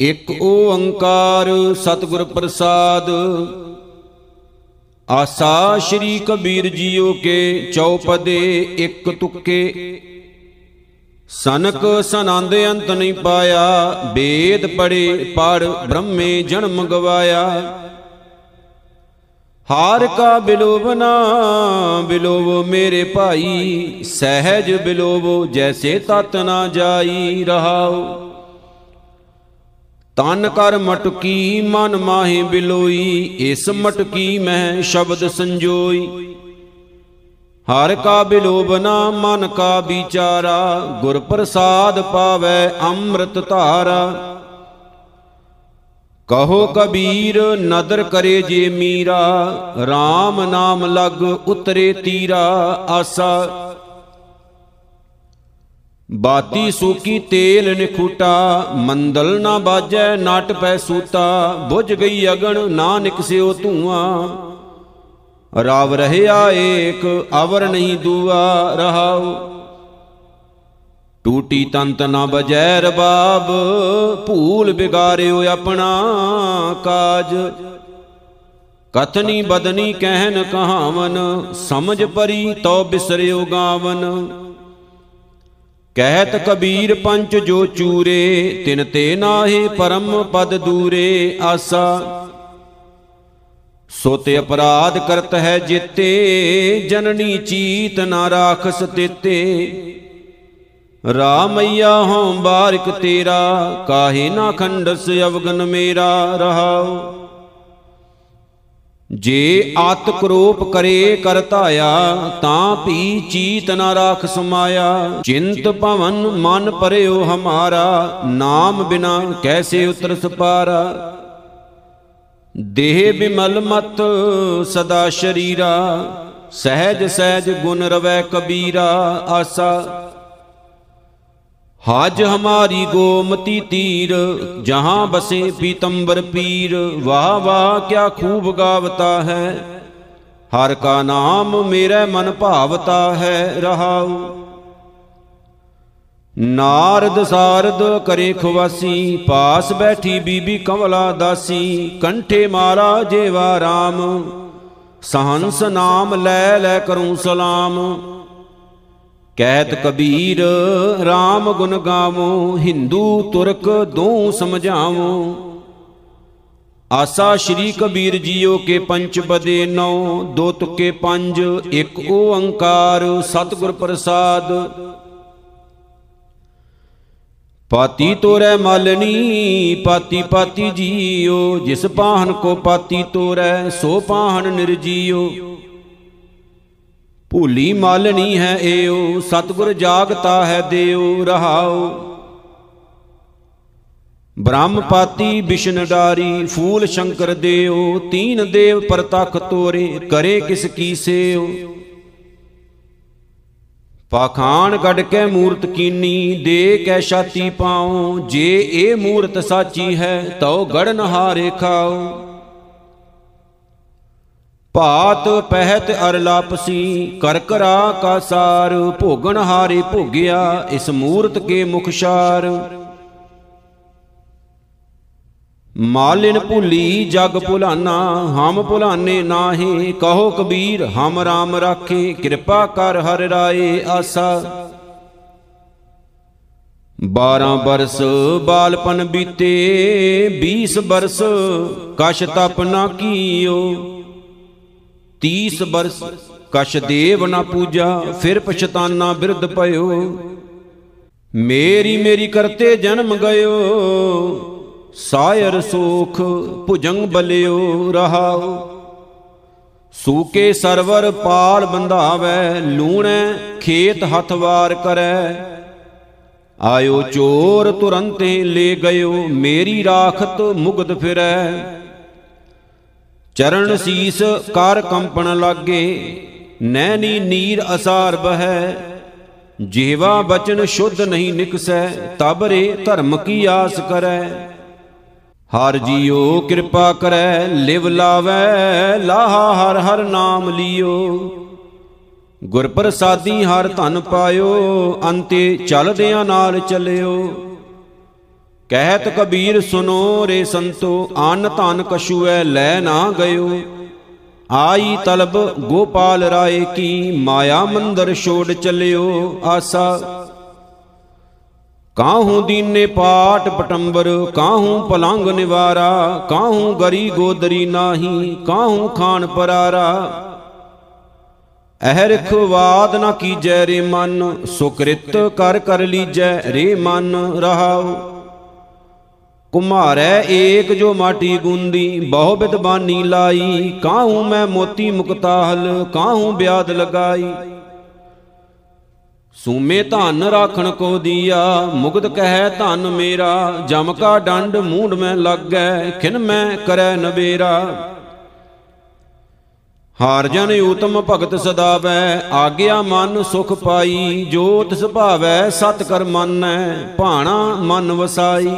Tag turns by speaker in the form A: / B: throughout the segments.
A: ਇਕ ਓੰਕਾਰ ਸਤਿਗੁਰ ਪ੍ਰਸਾਦ। ਆਸਾ ਸ਼੍ਰੀ ਕਬੀਰ ਜੀਓ ਕੇ ਚੌਪਦੇ ਇੱਕ ਤੁਕੇ। ਸਨਕ ਸਨੰਦ ਅੰਤ ਨਹੀਂ ਪਾਇਆ, ਵੇਦ ਪੜੇ ਪੜ ਬ੍ਰਹਮੇ ਜਨਮ ਗਵਾਇਆ। ਹਾਰ ਕਾ ਬਿਲੋਵਨਾ ਬਿਲੋਵੋ ਮੇਰੇ ਭਾਈ, ਸਹਿਜ ਬਿਲੋਵੋ ਜੈਸੇ ਤਤ ਨਾ ਜਾਈ ਰਹਾਓ ਤਨ ਕਰ ਮਟਕੀ, ਮਨ ਮਾਹੇ ਬਿਲੋਈ, ਇਸ ਮਟਕੀ ਮੈਂ ਸ਼ਬਦ ਸੰਜੋਈ। ਹਰ ਕਾ ਬਿਲੋਬਨਾ ਮਨ ਕਾ ਵਿਚਾਰਾ, ਗੁਰ ਪ੍ਰਸਾਦ ਪਾਵੇ ਅੰਮ੍ਰਿਤ ਧਾਰਾ। ਕਹੋ ਕਬੀਰ, ਨਦਰ ਕਰੇ ਜੇ ਮੀਰਾ RAM ਨਾਮ ਲਗ ਉਤਰੇ ਤੀਰਾ, ਆਸਾ। ਬਾਤੀ ਸੂਕੀ ਤੇਲ ਨਿਖੂਟਾ ਮੰਦਲ ਨਾ ਬਾਜੈ, ਨਾਟ ਪੈ ਸੂਤਾ, ਬੁਝ ਗਈ ਅਗਣ ਨਾ ਨਿਕਸਿਓ ਧੂਆਂ। ਰਾਵ ਰਹਿਆ ਏਕ, ਅਵਰ ਨਹੀਂ ਦੂਆ ਰਹਾਉ। ਟੂਟੀ ਤੰਤ ਨਾ ਬਜੈ ਰਬਾਬ, ਭੂਲ ਬਿਗਾਰਿਓ ਆਪਣਾ ਕਾਜ। ਕਥਨੀ ਬਦਨੀ ਕਹਿਨ ਕਹਾਵਨ, ਸਮਝ ਪਰੀ ਤੋ ਬਿਸਰਿਓ ਗਾਵਨ। ਕਹਿਤ ਕਬੀਰ ਪੰਚ ਜੋ ਚੂਰੇ, ਤਿਨ ਤੇ ਨਾਹੀ ਪਰਮ ਪਦ ਦੂਰੇ, ਆਸਾ। ਸੋ ਤੇ ਅਪਰਾਧ ਕਰਤ ਹੈ ਜਿਤੇ, ਜਨਨੀ ਚੀਤ ਨਾ ਰਾਖਸ ਤੇਤੇ। ਰਾਮਈਆ ਹਉ ਬਾਰਿਕ ਤੇਰਾ, ਕਾਹੇ ਨਾ ਖੰਡਸ ਅਵਗਨ ਮੇਰਾ, ਰਹਾਉ। ਜੇ ਆਤ ਕਰੋਪ ਕਰੇ ਕਰ ਧਾਇਆ, ਤਾਂ ਭੀ ਚੀਤ ਨਾ ਰਾਖ ਸਮਾਇਆ। ਚਿੰਤ ਭਵਨ ਮਨ ਪਰਿਓ ਹਮਾਰਾ, ਨਾਮ ਬਿਨਾ ਕੈਸੇ ਉਤਰ ਸਪਾਰਾ। ਦੇਹ ਬਿਮਲ ਮਤ ਸਦਾ ਸ਼ਰੀਰਾ, ਸਹਿਜ ਸਹਿਜ ਗੁਣ ਰਵੈ ਕਬੀਰਾ, ਆਸਾ। ਹਾਜ ਹਮਾਰੀ ਗੋਮਤੀ ਤੀਰ, ਜਹਾਂ ਬਸੇ ਪੀਤੰਬਰ ਪੀਰ, ਵਾਹ ਵਾਹ ਕਿਆ ਖੂਬ ਗਾਵਤਾ ਹੈ। ਹਰ ਕਾ ਨਾਮ ਮੇਰੇ ਮਨ ਭਾਵਤਾ ਹੈ ਰਹਾਉ। ਨਾਰਦ ਸਾਰਦ ਕਰੇ ਖਵਾਸੀ, ਪਾਸ ਬੈਠੀ ਬੀਬੀ ਕਮਲਾ ਦਾਸੀ, ਕੰਠੇ ਮਾਰਾ ਜੇਵਾ RAM ਸਹੰਸ ਨਾਮ ਲੈ ਲੈ ਕਰੂੰ ਸਲਾਮ। ਕਹਿਤ ਕਬੀਰ RAM ਗੁਣ ਗਾਵੋ, ਹਿੰਦੂ, ਤੁਰਕ ਦੋ ਸਮਝਾਵੋ। ਆਸਾ ਸ਼੍ਰੀ ਕਬੀਰ ਜੀਓ ਕੇ ਪੰਚ ਬਦੇ ਨੌ ਦੋ ਤੁਕੇ ਪੰਜ, ਇੱਕ ਓੰਕਾਰ, ਸਤਿਗੁਰ ਪ੍ਰਸਾਦ। ਪਾਤੀ ਤੋਰੈ ਮਾਲਣੀ ਪਾਤੀ ਪਾਤੀ ਜੀਓ, ਜਿਸ ਪਾਹਨ ਕੋ ਪਾਤੀ ਤੋਰੈ, ਸੋ ਪਾਹਨ ਨਿਰਜੀਓ। ਭੂਲੀ ਮਾਲਣੀ ਹੈ ਏਓ, ਸਤਗੁਰ ਜਾਗਤਾ ਹੈ ਦੇਉ ਰਹਾਉ ਬ੍ਰਹਮ ਪਾਤੀ ਵਿਸ਼ਨ ਡਾਰੀ ਫੂਲ ਸ਼ੰਕਰ ਦੇਉ ਤੀਨ ਦੇਵ ਪ੍ਰਤਖ ਤੋਰੇ, ਕਰੇ ਕਿਸ ਕੀ ਸੇਉ ਪਾਖਾਨ ਕੱਢ ਕੇ ਮੂਰਤ ਕੀਨੀ, ਦੇ ਕੈ ਛਾਤੀ ਪਾਉ, ਜੇ ਇਹ ਮੂਰਤ ਸਾਚੀ ਹੈ, ਤਉ ਗੜਨ ਹਾਰੇ ਖਾਉ। ਭਾਤ ਪਹਿਤ ਅਰ ਲਾਪਸੀ, ਕਰ ਕਰਾ ਕਾ ਸਾਰ, ਭੋਗਣ ਹਾਰੇ ਭੋਗਿਆ, ਇਸ ਮੂਰਤ ਕੇ ਮੁਖਸ਼ਾਰ ਮਾਲਿਨ ਭੁਲੀ ਜਗ ਭੁਲਾਨਾ, ਹਮ ਭੁਲਾਨੇ ਨਾਹੀ, ਕਹੋ ਕਬੀਰ, ਹਮ ਰਾਮ ਰਾਖੇ, ਕਿਰਪਾ ਕਰ ਹਰ ਰਾਏ ਆਸਾ। 12 ਬਰਸ ਬਾਲਪਨ ਬੀਤੇ 20 ਬਰਸ ਕਛ ਤਪ ਨਾ ਕੀਓ। 30 ਬਰਸ ਕਛ ਦੇਵ ਨਾ ਪੂਜਾ, ਫਿਰ ਪਛਤਾਨਾ ਬਿਰਧ ਭਇਓ। ਮੇਰੀ ਮੇਰੀ ਕਰਤੇ ਜਨਮ ਗਇਓ, ਸਾਇਰ ਸੋਖ ਭੁਜੰਗ ਬਲਿਓ ਰਹਾਉ ਸੂਕੇ ਸਰਵਰ ਪਾਲ ਬੰਧਾਵੈ, ਲੂਣੈ ਖੇਤ ਹੱਥ ਵਾਰ ਕਰੈ। ਆਇਓ ਚੋਰ ਤੁਰੰਤੇ ਲੈ ਗਇਓ, ਮੇਰੀ ਰਾਖਤ ਮੁਗਦ ਫਿਰੈ। ਚਰਨ ਸੀਸ ਕਰ ਕੰਪਣ ਲਾਗੇ, ਨੈਣੀ ਨੀਰ ਅਸਾਰ ਬਹੈ। ਜੀਵਾ ਬਚਨ ਸ਼ੁੱਧ ਨਹੀਂ ਨਿਕਸੈ ਤਬਰੇ ਧਰਮ ਕੀ ਆਸ ਕਰੈ। ਹਰ ਜੀਓ ਕਿਰਪਾ ਕਰੈ, ਲਿਵ ਲਾਵੈ, ਲਾਹਾ ਹਰ ਹਰ ਨਾਮ ਲਿਓ। ਗੁਰ ਪ੍ਰਸਾਦੀ ਹਰ ਧਨ ਪਾਇਓ, ਅੰਤੇ ਚਲਦਿਆਂ ਨਾਲ ਚੱਲਿਓ। ਕਹਿਤ ਕਬੀਰ ਸੁਨੋ ਰੇ ਸੰਤੋ ਅਨ ਧਨ ਕਛੂਐ ਲੈ ਨਾ ਗਇਓ। ਆਈ ਤਲਬ ਗੋਪਾਲ ਰਾਏ ਕੀ, ਮਾਇਆ ਮੰਦਰ ਛੋੜ ਚਲਿਓ ਆਸਾ। ਕਾਹੂ ਦੀਨੇ ਪਾਟ ਪਟੰਬਰ, ਕਾਹੂ ਪਲੰਗ ਨਿਵਾਰਾ, ਕਾਹੂ ਗਰੀ ਗੋਦਰੀ ਨਾਹੀ, ਕਾਹੂ ਖਾਨ ਪਰਾਰਾ। ਅਹਰਖ ਵਾਦ ਨਾ ਕੀਜੈ ਰੇ ਮਨ, ਸੁਕ੍ਰਿਤ ਕਰ ਕਰ ਲੀਜੈ ਰੇ ਮਨ ਰਹਾਉ। ਕੁਮਾਰੈ ਏਕ ਜੋ ਮਾਟੀ ਗੁੰਦੀ, ਬਹੁ ਬਿਦਬਾਨੀ ਲਾਈ। ਕਾਹੂ ਮੈਂ ਮੋਤੀ ਮੁਕਤਾਹਲ ਕਾਹੂ ਬਿਆਦ ਲਗਾਈ। ਸੂਮੇ ਧਨ ਰਾਖਣ ਕੋ ਦੀਆ ਮੁਗਦ ਕਹੈ ਧਨ ਮੇਰਾ। ਜਮ ਕਾ ਡੰਡ ਮੂੰਡ ਮੈਂ ਲੱਗੈ, ਖਿਨ ਮੈਂ ਕਰੈ ਨਵੇਰਾ। ਹਾਰ ਜਨ ਉਤਮ ਭਗਤ ਸਦਾਵੈ, ਆਗਿਆ ਮਨ ਸੁਖ ਪਾਈ। ਜੋ ਤਿਸ ਭਾਵੈ ਸਤ ਕਰ ਮੰਨੈ, ਭਾਣਾ ਮਨ ਵਸਾਈ।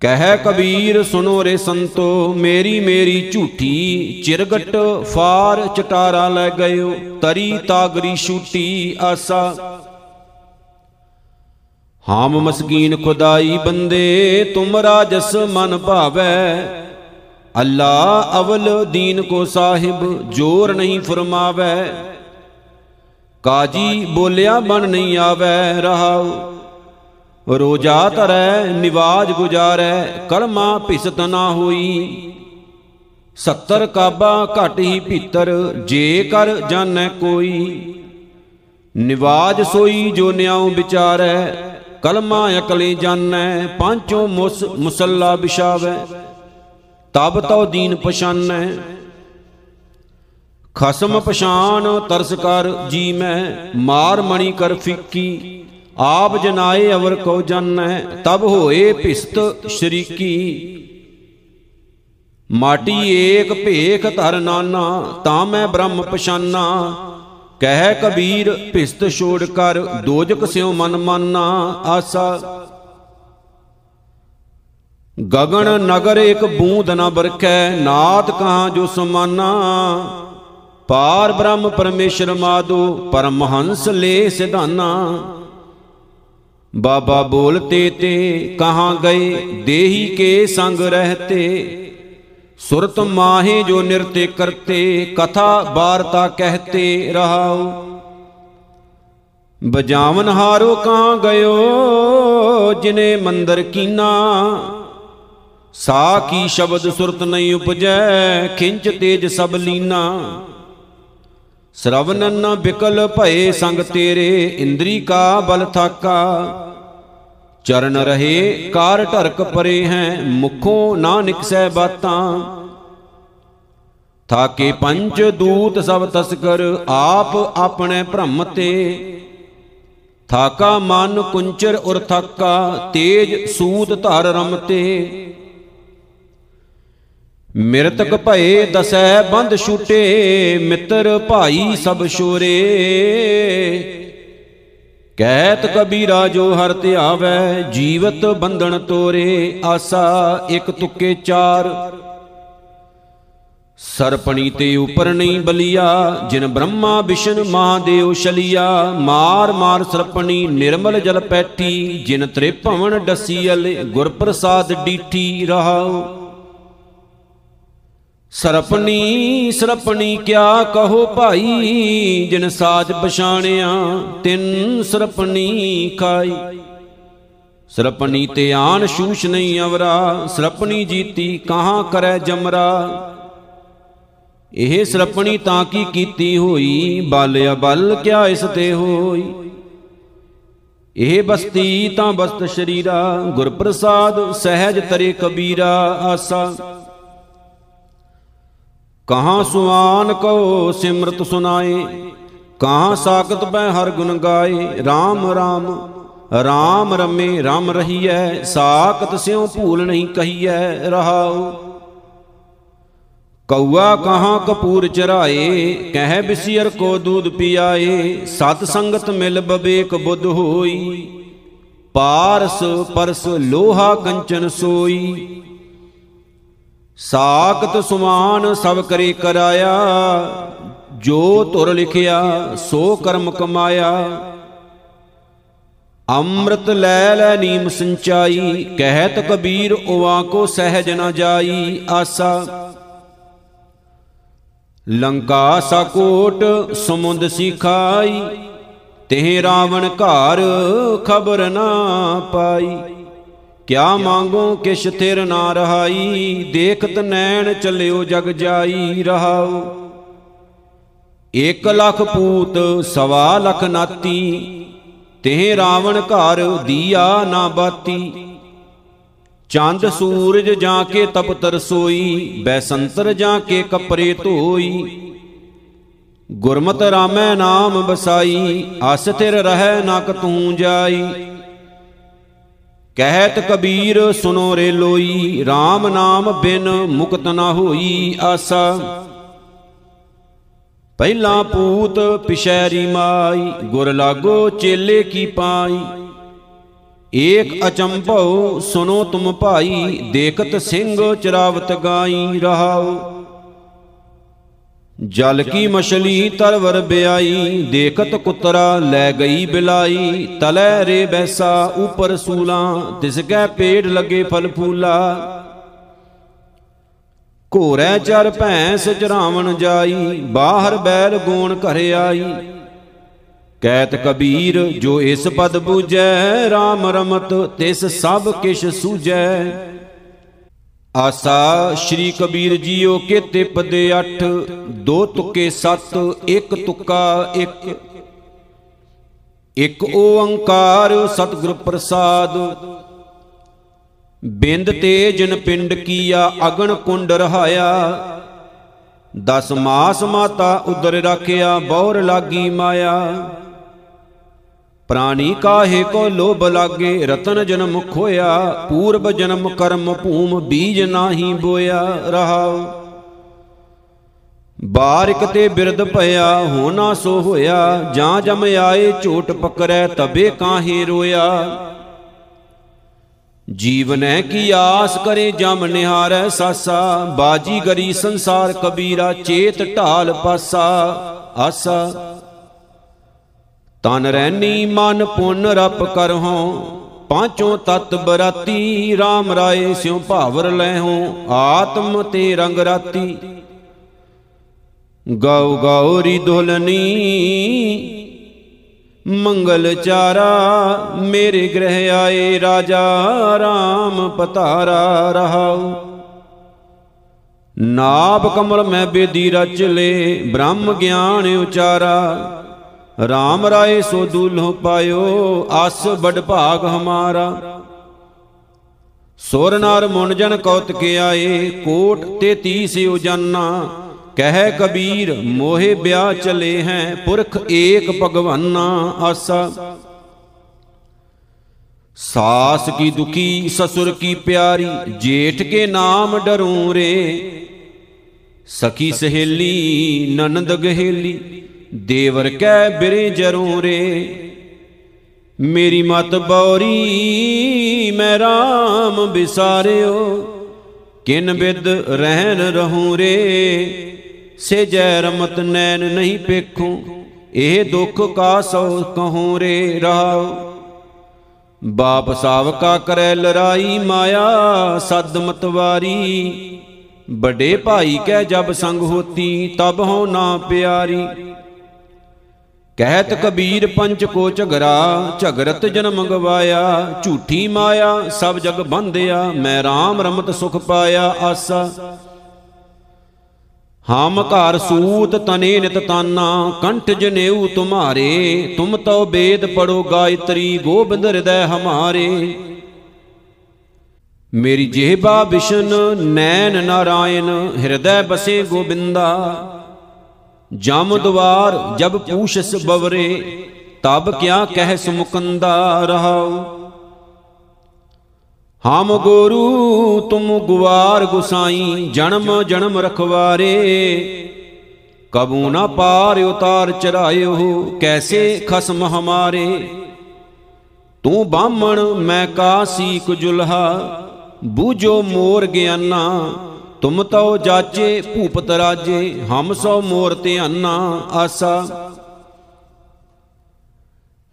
A: ਕਹਿ ਕਬੀਰ ਸੁਨੋ ਰੇ ਸੰਤੋ, ਮੇਰੀ ਮੇਰੀ ਝੂਠੀ, ਚਿਰਗਟ ਫਾਰ ਚਟਾਰਾ ਲੈ ਗਇਓ, ਤਰੀ ਤਾਗਰੀ ਛੂਟੀ ਆਸਾ। ਹਾਮ ਮਸਕੀਨ ਖੁਦਾਈ ਬੰਦੇ ਤੁਮਰਾ ਜਸ ਮਨ ਭਾਵੈ। ਅੱਲਾ ਅਵਲ ਦੀਨ ਕੋ ਸਾਹਿਬ, ਜੋਰ ਨਹੀਂ ਫਰਮਾਵੈ। ਕਾਜੀ ਬੋਲਿਆ ਬਣ ਨਹੀਂ ਆਵੈ, ਰਹਾਉ। ਰੋਜਾ ਧਰੈ, ਨਿਵਾਜ ਗੁਜਾਰੈ, ਕਲਮਾ ਭਿਸਤ ਨਾ ਹੋਈ। 70 ਕਾਬਾ ਘਟ ਹੀ ਭੀਤਰ, ਜੇ ਕਰ ਜਾਣੈ ਕੋਈ। ਨਿਵਾਜ ਸੋਈ ਜੋ ਨਿਆਉ ਵਿਚਾਰੈ, ਕਲਮਾ ਅਕਲੇ ਜਾਣੈ, ਪਾਂਚੋ ਮੁਸ ਮੁਸੱਲਾ ਵਿਛਾਵੈ। ਤਬ ਤਉ ਦੀਨ ਪਛਾਨੈ। ਖਸਮ ਪਛਾਨ ਤਰਸ ਕਰ ਜੀ ਮੈਂ ਮਾਰ ਮਣੀ ਕਰ ਫਿੱਕੀ। ਆਪ ਜਨਾਏ ਅਵਰ ਕੋ ਜਾਣੈ ਤਬ ਹੋਏ ਭਿਸਤ ਸ਼ਰੀਕੀ। ਮਾਟੀ ਏਕ ਭੇਖ ਧਰ ਨਾਨਾ, ਤਾਂ ਮੈਂ ਬ੍ਰਹਮ ਪਛਾਨਾ। ਕਹਿ ਕਬੀਰ, ਭਿਸਤ ਛੋੜ ਕਰ, ਦੋਜਕ ਸਿਉ ਮਨ ਮਾਨਾ, ਆਸਾ। ਗਗਨ ਨਗਰ ਇੱਕ ਬੂੰਦ ਨ ਬਰਖੈ ਨਾਦ ਕਹਾਂ ਜੋ ਸਮਾਨਾ। ਪਾਰ ਬ੍ਰਹਮ ਪਰਮੇਸ਼ਰ ਮਾਦੋ, ਪਰਮਹੰਸ ਲੈ ਸਿਧਾਨਾ। ਬਾਬਾ ਬੋਲਤੇ ਤੇ ਕਹਾਂ ਗਏ, ਦੇਹੀ ਕੇ ਸੰਗ ਰਹਤੇ। ਸੁਰਤ ਮਾਹੇ ਜੋ ਨਿਰਤੇ ਕਰਤੇ, ਕਥਾ ਬਾਰਤਾ ਕਹਤੇ ਰਹਾਉ। ਬਜਾਵਨ ਹਾਰੋ ਕਹਾਂ ਗਇਓ, ਜਿਨੇ ਮੰਦਰ ਕੀਨਾ। ਸਾ ਕੀ ਸ਼ਬਦ ਸੁਰਤ ਨਹੀਂ ਉਪਜੈ, ਖਿੰਚ ਤੇਜ ਸਭ ਲੀਨਾ। ਸਰਵਨਨ ਬਿਕਲ ਭਏ ਸੰਗ ਤੇਰੇ, ਇੰਦਰੀ ਕਾ ਬਲ ਥਾਕਾ। ਚਰਨ ਰਹੇ, ਕਾਰ ਢਰਕ ਪਰੇ ਹੈ, ਮੁਖੋਂ ਨਾ ਨਿਕਸੈ ਬਾਤਾਂ। ਥਾਕੇ ਪੰਜ ਦੂਤ ਸਭ ਤਸਕਰ, ਆਪ ਆਪਣੇ ਭ੍ਰਮ ਤੇ। ਥਾਕਾ ਮਨ ਕੁੰਚਰ ਉਰ ਥਾਕਾ, ਤੇਜ ਸੂਦ ਧਰ ਰਮਤੇ ਮਿਰਤਕ ਭਏ ਦਸੈ ਬੰਦ ਛੂਟੇ, ਮਿੱਤਰ ਭਾਈ ਸਭ ਸ਼ੋਰੇ ਕਹਿਤ ਕਬੀਰਾ ਜੋ ਹਰ ਧਿਆਵੈ ਜੀਵਤ ਬੰਧਨ ਤੋਰੇ, ਆਸਾ ਇੱਕ ਤੁਕੇ ਚਾਰ। ਸਰਪਣੀ ਤੇ ਉਪਰ ਨਹੀਂ ਬਲੀਆ, ਜਿਨ ਬ੍ਰਹਮਾ ਵਿਸ਼ਨ ਮਹਾਦੇਵ ਛਲੀਆ। ਮਾਰ ਮਾਰ ਸਰਪਣੀ ਨਿਰਮਲ ਜਲ ਪੈਠੀ, ਜਿਨ ਤ੍ਰੇ ਭਵਨ ਡਸੀਲ ਗੁਰ ਪ੍ਰਸਾਦ ਡੀਠੀ ਰਹਾਉ। ਸਰਪਣੀ ਸਰਪਣੀ ਕਿਆ ਕਹੋ ਭਾਈ? ਜਿਨ ਸਾਜ ਪਛਾਣਿਆ, ਤਿੰਨ ਸਰਪਣੀ ਖਾਈ। ਸਰਪਣੀ ਤੇ ਆਣ ਸ਼ੂਸ਼ ਨਹੀਂ ਅਵਰਾ, ਸਰਪਣੀ ਜੀਤੀ ਕਹਾਂ ਕਰੈ ਜਮਰਾ? ਇਹ ਸਰਪਣੀ ਤਾਂ ਕੀ ਕੀਤੀ ਹੋਈ? ਬਲ ਅਬਲ ਕਿਆ ਇਸ ਤੇ ਹੋਈ? ਇਹ ਬਸਤੀ ਤਾਂ ਬਸਤ ਸ਼ਰੀਰਾ ਗੁਰ ਪ੍ਰਸਾਦ ਸਹਿਜ ਤਰੇ ਕਬੀਰਾ ਆਸਾ। ਕਹਾਂ ਸੁਆਨ ਕੋ ਸਿਮਰਤ ਸੁਨਾਏ ਕਹਾਂ ਸਾਖਤ ਬੈ ਹਰ ਗੁਣ ਗਾਏ। RAM RAM RAM ਰਮੇ RAM ਰਹੀਐ, ਸਾਖਤ ਸਿਉ ਭੂਲ ਨਹੀਂ ਕਹੀਐ ਰਹਾਉ। ਕਉਆ ਕਹਾਂ ਕਪੂਰ ਚਰਾਏ ਕਹਿ ਬਿਸਿਰ ਕੋ ਦੂਧ ਪਿਆਏ, ਸਤ ਸੰਗਤ ਮਿਲ ਬਵੇਕ ਬੁੱਧ ਹੋਈ। ਪਾਰਸ ਪਰਸ ਲੋਹਾ ਕੰਚਨ ਸੋਈ ਸਾਖਤ ਸੁਮਾਨ ਸਭ ਕਰੇ ਕਰਾਇਆ, ਜੋ ਤੁਰ ਲਿਖਿਆ ਸੋ ਕਰਮ ਕਮਾਇਆ। ਅੰਮ੍ਰਿਤ ਲੈ ਲੈ ਨੀਮ ਸੰਚਾਈ, ਕਹਿਤ ਕਬੀਰ ਉਵਾ ਕੋ ਸਹਿਜ ਨ ਜਾਈ ਆਸਾ। ਲੰਕਾ ਸਕੋਟ ਸਮੁੰਦ ਸਿਖਾਈ ਤੇ ਰਾਵਣ ਘਰ ਖਬਰ ਨਾ ਪਾਈ। ਕਿਆ ਮੰਗੋ ਕਿਛ ਥਿਰ ਨਾ ਰਹਾਈ, ਦੇਖਤ ਨੈਣ ਚੱਲਿਓ ਜਗ ਜਾਈ ਰਹਾਉ। ਇਕ ਲੱਖ ਪੂਤ ਸਵਾ ਲੱਖ ਨਾਤੀ ਤੇ ਰਾਵਣ ਘਰ ਦੀਆ ਨਾ ਬਾਤੀ। ਚੰਦ ਸੂਰਜ ਜਾਂ ਕੇ ਤਪ ਤਰਸੋਈ ਬੈਸੰਤਰ ਜਾਂ ਕੇ ਕਪਰੇ ਧੋਈ। ਗੁਰਮਤਿ ਰਾਮੈ ਨਾਮ ਬਸਾਈ, ਅਸ ਤਿਰ ਰਹਿ ਨਕ ਤੂੰ ਜਾਈ। ਕਹਿਤ ਕਬੀਰ ਸੁਨੋ ਰੇ ਲੋਈ RAM ਨਾਮ ਬਿਨ ਮੁਕਤ ਨਾ ਹੋਈ ਆਸਾ। ਪਹਿਲਾ ਪੂਤ ਪਿਸ਼ੈਰੀ ਮਾਈ, ਗੁਰ ਲਾਗੋ ਚੇਲੇ ਕੀ ਪਾਈ। ਏਕ ਅਚੰਭਉ ਸੁਨੋ ਤੁਮ ਭਾਈ, ਦੇਖਤ ਸਿੰਘ ਚਰਾਵਤ ਗਾਈ ਰਹਾਉ। ਜਲ ਕੀ ਮਛਲੀ ਤਰਵਰ ਬਿਆਈ, ਦੇਖਤ ਕੁਤਰਾ ਲੈ ਗਈ ਬਿਲਾਈ। ਤਲੈ ਰੇ ਬੈਸਾ ਉਪਰ ਸੂਲਾ, ਤਿਸ ਕੈ ਪੇੜ ਲਗੇ ਫਲ ਫੂਲਾ। ਘੋਰੈ ਚਰ ਭੈਂਸ ਚਰਾਵਣ ਜਾਈ, ਬਾਹਰ ਬੈਲ ਗੋਣ ਘਰ ਆਈ। ਕਹਿਤ ਕਬੀਰ ਜੋ ਇਸ ਪਦ ਬੂਝੈ RAM ਰਮਤ ਤਿਸ ਸਭ ਕਿਛ ਸੂਝੈ। ਆਸਾ ਸ਼੍ਰੀ ਕਬੀਰ ਜੀਓ ਕੇ ਤਿਪ ਦੇ 8 ਦੋ ਤੁਕੇ 7 ਇੱਕ ਤੁਕਾ ਇੱਕ। ਇੱਕ ਓੰਕਾਰ ਸਤਿਗੁਰ ਪ੍ਰਸਾਦ। ਬਿੰਦ ਤੇ ਜਨ ਪਿੰਡ ਕੀਆ ਅਗਣ ਕੁੰਡ ਰਹਾਇਆ। ਦਸ ਮਾਸ ਮਾਤਾ ਉਦਰ ਰੱਖਿਆ, ਬੌਰ ਲਾਗੀ ਮਾਇਆ। ਪ੍ਰਾਣੀ ਕਾਹੇ ਕੋ ਲੋਭ ਲਾਗੇ? ਰਤਨ ਜਨਮ ਖੋਇਆ, ਪੂਰਬ ਜਨਮ ਕਰਮ ਭੂਮ, ਬੀਜ ਨਾਹੀ ਬੋਇਆ ਰਹਾਉ ਬਾਰਿਕ ਤੇ ਬਿਰਦ ਭਇਆ ਹੋਣਾ ਸੋ ਹੋਇਆ, ਜਾਂ ਜਮ ਆਏ, ਝੋਟ ਪਕਰੈ ਤਬੇ ਕਾਹੇ ਰੋਇਆ। ਜੀਵਨੈ ਕੀ ਆਸ ਕਰੇ, ਜਮ ਨਿਹਾਰੈ ਸਾਸਾ। ਬਾਜੀ ਗਰੀ ਸੰਸਾਰ ਕਬੀਰਾ, ਚੇਤ ਢਾਲ ਪਾਸਾ, ਆਸਾ। ਤਨ ਰਹਿਨੀ ਮਨ ਪੁੰਨ ਰਪ ਕਰਹੁ, ਪਾਂਚੋਂ ਤਤ ਬਰਾਤੀ RAM ਰਾਏ ਸਿਉ ਭਾਵਰ ਲੈਹੋ, ਆਤਮ ਤੇ ਰੰਗ ਰਾਤੀ। ਗਉ ਗੌਰੀ ਦੁਲਨੀ, ਮੰਗਲ ਚਾਰਾ, ਮੇਰੇ ਗ੍ਰਹਿ ਆਏ ਰਾਜਾ RAM ਪਤਾਰਾ ਰਹਾਉ। ਨਾਭ ਕਮਲ ਮੈਂ ਬੇਦੀ ਰਚ ਲੇ, ਬ੍ਰਹਮ ਗਿਆਨ ਉਚਾਰਾ RAM ਰਾਏ ਸੋ ਦੁਲਹੁ ਪਾਇਓ ਅਸ ਬੜ ਭਾਗ ਹਮਾਰਾ। ਸੁਰ ਨਰ ਮੁਨ ਜਨ ਕੌਤ ਕੇ ਆਏ, ਕੋਟ ਤੇ ਤੀਸ ਉਜਾਨਾ। ਕਹਿ ਕਬੀਰ, ਮੋਹਿ ਬਿਆ ਚਲੇ ਹੈ, ਪੁਰਖ ਏਕ ਭਗਵਾਨਾ ਆਸਾ। ਸਾਸ ਕੀ ਦੁਖੀ, ਸਸੁਰ ਕੀ ਪਿਆਰੀ, ਜੇਠ ਕੇ ਨਾਮ ਡਰੂ ਰੇ। ਸਖੀ ਸਹੇਲੀ, ਨਨਦ ਗਹੇਲੀ। ਦੇਵਰ ਕੈ ਬਿਰੇ ਜਰੂ ਰੇ ਮੇਰੀ ਮਤ ਬੌਰੀ, ਮੈਂ RAM ਵਿਸਾਰਿਓ ਕਿਨ ਬਿਦ ਰਹਿਨ ਰਹੂੰ ਰੇ ਸੇ ਜੈ ਰਮਤ ਨੈਣ ਨਹੀਂ ਪੇਖੂ, ਇਹ ਦੁੱਖ ਕਾ ਸੋ ਕਹੂੰ ਰੇ ਰਹਾਉ। ਬਾਪ ਸਾਵਕਾ ਕਰੈ ਲੜਾਈ, ਮਾਇਆ ਸਦ ਮਤਵਾਰੀ ਵੱਡੇ ਭਾਈ ਕੈ ਜਬ ਸੰਗ ਹੋਤੀ, ਤਬ ਹੋ ਨਾ ਪਿਆਰੀ। ਕਹਿਤ ਕਬੀਰ ਪੰਚ ਕੋ ਝਗਰਾ, ਝਗਰਤ ਜਨਮ ਗਵਾਇਆ ਝੂਠੀ ਮਾਇਆ ਸਭ ਜਗ ਬੰਧਿਆ, ਮੈਂ RAM ਰਮਤ ਸੁਖ ਪਾਇਆ ਆਸਾ। ਹਮ ਘਰ ਸੂਤ ਤਨੇ ਨਿਤ ਤਾਨਾ, ਕੰਠ ਜਨੇਊ ਤੁਮਾਰੇ, ਤੁਮ ਤੋ ਬੇਦ ਪੜੋ ਗਾਇਤਰੀ, ਗੋਬਿੰਦ ਹਿਰਦੈ ਹਮਾਰੇ। ਮੇਰੀ ਜਿਹਬਾ ਵਿਸ਼ਨ ਨੈਣ ਨਾਰਾਇਣ, ਹਿਰਦੈ ਬਸੇ ਗੋਬਿੰਦਾ। ਜਮ ਦਵਾਰ ਜਬ ਪੂਛਸ ਬਵਰੇ ਤਬ ਕਿਆ ਕਹਿ ਸੁਮੁਕੰਦਾ ਰਹਾਉ? ਹਮ ਗੁਰੂ ਤੁਮ ਗੁਵਾਰ ਗੁਸਾਈ ਜਨਮ ਜਨਮ ਰਖਵਾਰੇ। ਕਬੂ ਨਾ ਪਾਰ ਉਤਾਰ ਚਰਾਇਓ ਕੈਸੇ ਖਸਮ ਹਮਾਰੇ। ਤੂੰ ਬਾਹਮਣ ਮੈਂ ਕਾਸੀ ਕੁਜੁਲਹਾ ਬੂਝੋ ਮੋਰ ਗਿਆਨਾ। ਤੁਮ ਤਉ ਜਾਚੇ ਭੂਪਤ ਰਾਜੇ, ਹਮ ਸੋ ਮੋਰ ਧਿਆਨਾ ਆਸਾ।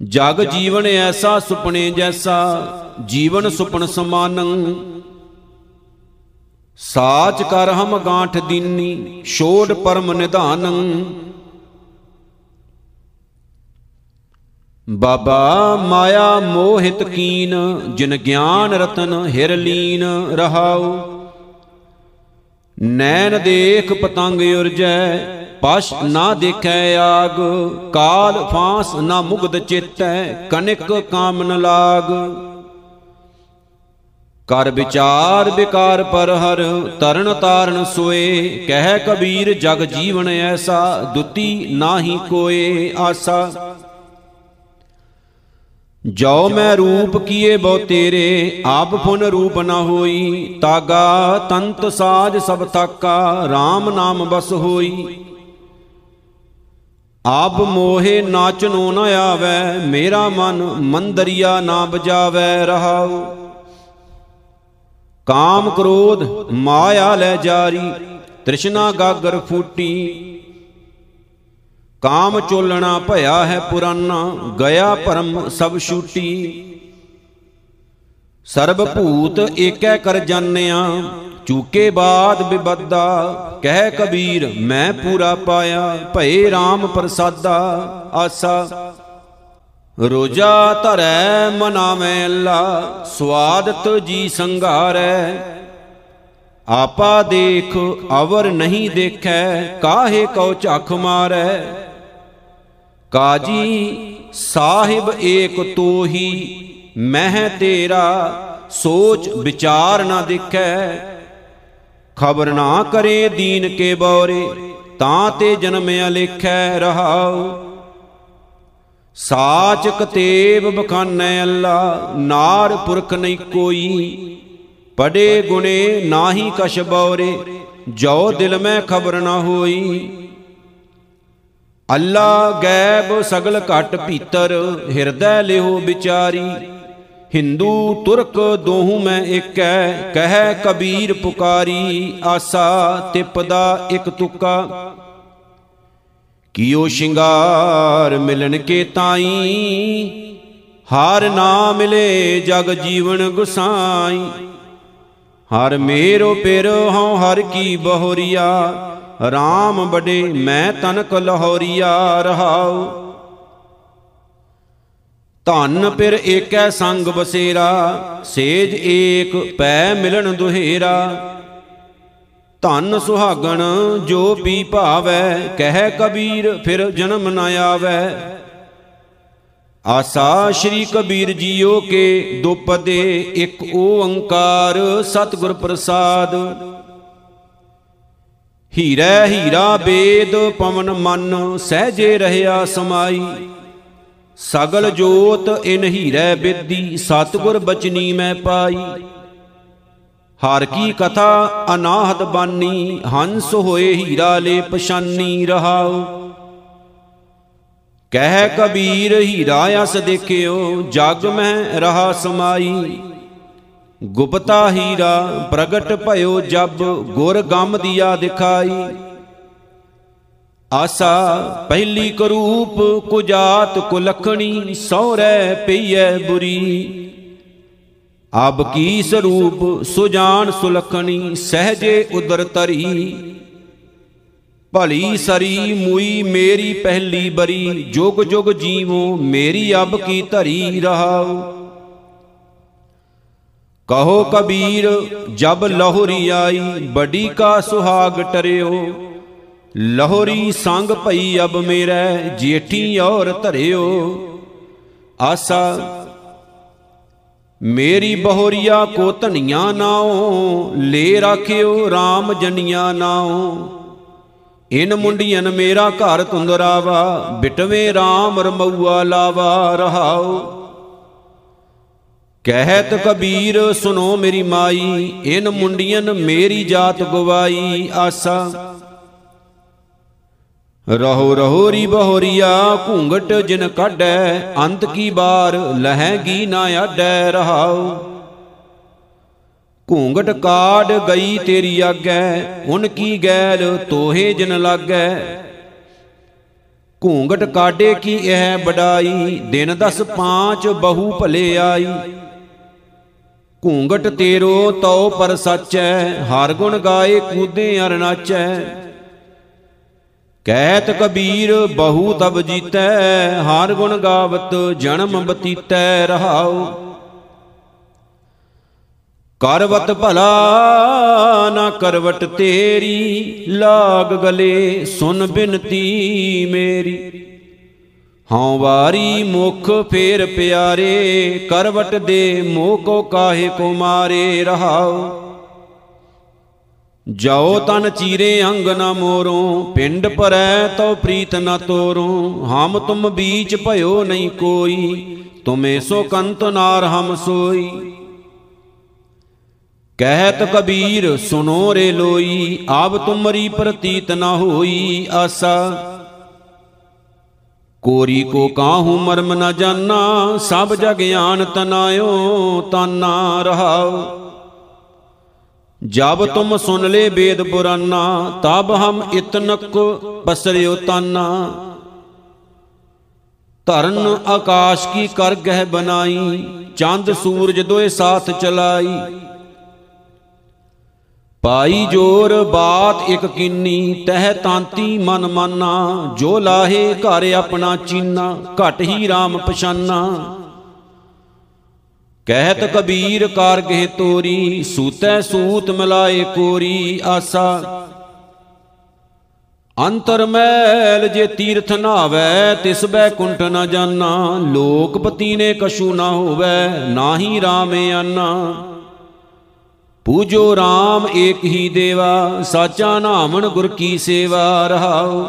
A: ਜਗ ਜੀਵਨ ਐਸਾ ਸੁਪਨੇ ਜੈਸਾ, ਜੀਵਨ ਸੁਪਨ ਸਮਾਨੰ। ਸਾਚ ਕਰ ਹਮ ਗਾਂਠ ਦੀਨੀ, ਛੋੜ ਪਰਮ ਨਿਧਾਨੰ। ਬਾਬਾ ਮਾਇਆ ਮੋਹਿਤ ਕੀਨ, ਜਿਨ ਗਿਆਨ ਰਤਨ ਹਿਰ ਲੀਨ ਰਹਾਉ। ਨੈਣ ਦੇਖ ਪਤੰਗ ਉਰਜੈ, ਪਸ਼ ਨਾ ਦੇਖੈ ਆਗ, ਕਾਲ ਫਾਂਸ ਨਾ ਮੁਗਦ ਚੇਤੈ, ਕਨਿਕ ਕਾਮਨ ਲਾਗ। ਕਰ ਵਿਚਾਰ ਵਿਕਾਰ ਪਰ ਹਰ ਤਰਨ ਤਾਰਨ ਸੋਏ, ਕਹਿ ਕਬੀਰ ਜਗ ਜੀਵਨ ਐਸਾ, ਦੁੱਤੀ ਨਾਹੀ ਕੋਏ ਆਸਾ। ਜੋ ਮੈਂ ਰੂਪ ਕੀਏ ਬਹੁ ਤੇਰੇ, ਆਪ ਫੁਨ ਰੂਪ ਨ ਹੋਈ। ਤਾਗਾ ਤੰਤ ਸਾਜ ਸਭ ਥਾਕਾ RAM ਨਾਮ ਬਸ ਹੋਈ। ਆਪ ਮੋਹੇ ਨਾਚਨੋ ਨ ਆਵੈ, ਮੇਰਾ ਮਨ ਮੰਦਰੀਆ ਨਾ ਬਜਾਵੈ ਰਹਾਉ। ਕਾਮ ਕ੍ਰੋਧ ਮਾਇਆ ਲੈ ਜਾਰੀ, ਤ੍ਰਿਸ਼ਨਾ ਗਾਗਰ ਫੂਟੀ। ਕਾਮ ਚੋਲਣਾ ਭਇਆ ਹੈ ਪੁਰਾਨਾ, ਗਿਆ ਭਰਮ ਸਭ ਛੂਟੀ। ਸਰਬ ਭੂਤ ਏਕੈ ਕਰ ਜਾਣਿਆ, ਚੂਕੇ ਬਾਦ ਬਿਬਦਾ, ਕਹਿ ਕਬੀਰ, ਮੈਂ ਪੂਰਾ ਪਾਇਆ, ਭਏ RAM ਪ੍ਰਸਾਦਾ, ਆਸਾ। ਰੋਜਾ ਧਰੈ ਮਨਾਵੇਂ ਅੱਲਾ, ਸਵਾਦਤ ਜੀ ਸੰਘਾਰੈ। ਆਪਾ ਦੇਖ, ਅਵਰ ਨਹੀਂ ਦੇਖੈ, ਕਾਹੇ ਕਉ ਝਖ ਮਾਰੈ। ਕਾਜੀ ਸਾਹਿਬ ਏਕ ਤੋਹੀ, ਮਹਿ ਤੇਰਾ ਸੋਚ ਵਿਚਾਰ ਨਾ ਦੇਖੈ। ਖਬਰ ਨਾ ਕਰੇ ਦੀਨ ਕੇ ਬੌਰੇ, ਤਾਂ ਤੇ ਜਨਮਿਆ ਲਿਖੈ ਰਹਾਉ। ਸਾਚ ਕਤੇਬ ਬਖਾਨੈ ਅੱਲਾ, ਨਾਰ ਪੁਰਖ ਨਹੀਂ ਕੋਈ। ਪੜੇ ਗੁਣੇ ਨਾਹੀ ਕਛ ਬੌਰੇ, ਜੋ ਦਿਲ ਮੈਂ ਖਬਰ ਨਾ ਹੋਈ। ਅੱਲਾ ਗੈਬ ਸਗਲ ਘਟ ਭੀਤਰ, ਹਿਰਦੈ ਲਿਓ ਵਿਚਾਰੀ। ਹਿੰਦੂ, ਤੁਰਕ ਦੋਹੂ ਮੈਂ ਏਕੈ, ਕਹਿ ਕਬੀਰ ਪੁਕਾਰੀ, ਆਸਾ ਤਿਪਦਾ ਇਕ ਤੁਕਾ। ਕੀਓ ਸ਼ਿੰਗਾਰ ਮਿਲਣ ਕੇ ਤਾਈ, ਹਰ ਨਾ ਮਿਲੇ ਜਗ ਜੀਵਨ ਗੁਸਾਈ। ਹਰ ਮੇਰੋ ਪਿਰ ਹਉ ਹਰ ਕੀ ਬਹੋਰੀਆ RAM ਬੜੇ, ਮੈਂ ਤਨਕ ਲਹੋਰੀਆ ਰਹਾਉ। ਧਨ ਪਿਰ ਏਕੈ ਸੰਗ ਬਸੇਰਾ ਸੇਜ ਏਕ ਪੈ ਮਿਲਣ ਦੁਹੇਰਾ। ਧਨ ਸੁਹਾਗਣ ਜੋ ਪੀ ਭਾਵੈ, ਕਹਿ ਕਬੀਰ ਫਿਰ ਜਨਮ ਨ ਆਵੈ। ਆਸਾ ਸ਼੍ਰੀ ਕਬੀਰ ਜੀਓ ਕੇ ਦੁਪਦੇ ਇੱਕ ਓੰਕਾਰ ਸਤਿਗੁਰ ਪ੍ਰਸਾਦ। ਹੀਰੇ ਹੀਰਾ ਬੇਦ ਪਵਨ ਮਨ, ਸਹਜੇ ਰਹਿਆ ਸਮਾਈ। ਸਗਲ ਜੋਤ ਇਨ ਹੀਰੇ ਬਿੱਦੀ, ਸਤਿਗੁਰ ਬਚਨੀ ਮੈਂ ਪਾਈ। ਹਰ ਕੀ ਕਥਾ ਅਨਾਹਤ ਬਾਨੀ, ਹੰਸ ਹੋਏ ਹੀਰਾ ਲੈ ਪਛਾਨੀ ਰਹਾਉ। ਕਹਿ ਕਬੀਰ ਹੀਰਾ ਅਸ ਦੇਖਿਓ, ਜਗ ਮੈਂ ਰਹਾ ਸਮਾਈ। ਗੁਪਤਾ ਹੀਰਾ, ਪ੍ਰਗਟ ਭਇਓ ਜਬ, ਗੁਰ ਗਮ ਦਿਆ ਦਿਖਾਈ। ਆਸਾ ਪਹਿਲੀ ਕਰੂਪ, ਕੁਜਾਤ ਕੁਲਖਣੀ ਸੌਰੈ ਪਈਐ ਬੁਰੀ। ਅਬ ਕੀ ਸਰੂਪ, ਸੁਜਾਨ ਸੁਲਖਣੀ, ਸਹਜੇ ਉਦਰ ਤਰੀ। ਭਲੀ ਸਰੀ ਮੂਈ ਮੇਰੀ ਪਹਿਲੀ ਬਰੀ, ਜੁਗ ਜੁਗ ਜੀਵੋ, ਮੇਰੀ ਅਬ ਕੀ ਧਰੀ ਰਹਾਉ। ਕਹੋ ਕਬੀਰ, ਜਬ ਲਹੋਰੀ ਆਈ, ਬੜੀ ਕਾ ਸੁਹਾਗ ਟਰਿਓ। ਲਹੋਰੀ ਸੰਗ ਭਈ ਅਬ ਮੇਰੇ, ਜੇਠੀ ਔਰ ਧਰਿਓ। ਆਸਾ, ਮੇਰੀ ਬਹੋਰੀਆ ਕੋ ਧਨੀਆਂ ਨਾਉ, ਲੈ ਰਾਖਿਓ RAM ਜਨੀਆਂ ਨਾਉ। ਇਨ ਮੁੰਡੀਆਂ ਮੇਰਾ ਘਰ ਤੁੰਦਰਾਵਾ ਬਿਟਵੇ RAM ਰਮਊਆ ਲਾਵਾ ਰਹਾਉ। ਕਹਿਤ ਕਬੀਰ ਸੁਨੋ ਮੇਰੀ ਮਾਈ, ਇਨ ਮੁੰਡੀਆਂ ਮੇਰੀ ਜਾਤ ਗਵਾਈ ਆਸਾ। ਰਹੋ ਰਹੋ ਰੀ ਬਹੋਰੀਆ, ਘੂੰਗਟ ਜਿਨ ਕਾਢੈ, ਅੰਤ ਕੀ ਬਾਰ ਲਹੈਗੀ ਨਾ ਆਡੈ ਰਹਾਉ। ਘੂੰਗਟ ਕਾੜ ਗਈ ਤੇਰੀ ਆਗੈ, ਉਨ ਕੀ ਗੈਲ ਤੋਹੇ ਜਿਨ ਲਾਗੈ। ਘੂੰਗਟ ਕਾਡੇ ਕੀ ਇਹ ਬਡਾਈ, ਦਿਨ ਦਸ ਪਾਂਚ ਬਹੂ ਭਲੇ ਆਈ। ਘੂੰਗਟ ਤੇਰੋ ਤਉ ਪਰ ਸੱਚੈ, ਹਰ ਗੁਣ ਗਾਏ ਕੂਦੇ ਅਰ ਨਾਚੈ। ਕਹਿਤ ਕਬੀਰ ਬਹੂ ਤਬ ਜੀਤੈ, ਹਰ ਗੁਣ ਗਾਵਤ ਜਨਮ ਬਤੀਤੈ ਰਹਾਉ। ਕਰਵਤ ਭਲਾ ਨਾ ਕਰਵਟ ਤੇਰੀ, ਲਾਗ ਗਲੇ ਸੁਨ ਬਿਨਤੀ ਮੇਰੀ। ਹਉ ਵਾਰੀ ਮੁਖ ਫੇਰ ਪਿਆਰੇ, ਕਰਵਟ ਦੇ ਮੋਹ ਕੋ ਕਾਹੇ ਕੋ ਮਾਰੇ ਰਹਾਉ। ਜਾਓ ਤਨ ਚੀਰੇ ਅੰਗ ਨਾ ਮੋਰੋਂ, ਪਿੰਡ ਪਰੈ ਤਉ ਪ੍ਰੀਤ ਨ ਤੋਰੋਂ, ਹਮ ਤੁਮ ਬੀਚ ਭਇਓ ਨਹੀਂ ਕੋਈ, ਤੁਮੇ ਸੋ ਕੰਤ ਨਾਰ ਹਮ ਸੋਈ। ਕਹਿਤ ਕਬੀਰ ਸੁਨੋ ਰੇ ਲੋਈ ਆਬ ਤੁਮਰੀ ਪ੍ਰਤੀਤ ਨ ਹੋਈ ਆਸਾ। ਕੋਰੀ ਕੋ ਕਾਹੂ ਮਰਮ ਨ ਜਾਨਾ, ਸਭ ਜਗ ਗਿਆਨ ਤਨਾਇਓ ਤਾਨਾ ਰਹਾਉ। ਜਬ ਤੁਮ ਸੁਨ ਲੈ ਵੇਦ ਪੁਰਾਨਾ, ਤਬ ਹਮ ਇਤਨਕ ਪਸਰਿਓ ਤਾਨਾ। ਧਰਨ ਆਕਾਸ਼ ਕੀ ਕਰ ਗਹਿ ਬਨਾਈ ਚੰਦ ਸੂਰਜ ਦੋਏ ਸਾਥ ਚਲਾਈ। ਪਾਈ ਜੋਰ ਬਾਤ ਇਕ ਕੀਨੀ, ਤਹਿ ਤਾਂਤੀ ਮਨ ਮਾਨਾ, ਜੋ ਲਾਹੇ ਘਰ ਆਪਣਾ ਚੀਨਾ, ਘਟ ਹੀ RAM ਪਛਾਨਾ। ਕਹਿਤ ਕਬੀਰ ਕਾਰ ਗਹਿ ਤੋਰੀ, ਸੂਤੈ ਸੂਤ ਮਿਲਾਏ ਕੋਰੀ ਆਸਾ। ਅੰਤਰ ਮੈਲ ਜੇ ਤੀਰਥ ਨਾਵੇ ਤਿਸ ਬੈ ਕੁੰਟ ਨ ਜਾਣਾ ਲੋਕਪਤੀ ਨੇ ਕਛੂ ਨਾ ਹੋਵੇ, ਨਾਹੀ RAM ਆਨਾ। ਪੂਜੋ RAM ਏਕ ਹੀ ਦੇਵਾ, ਸਾਚਾ ਨਾਮਣ ਗੁਰ ਕੀ ਸੇਵਾ ਰਹਾਉ।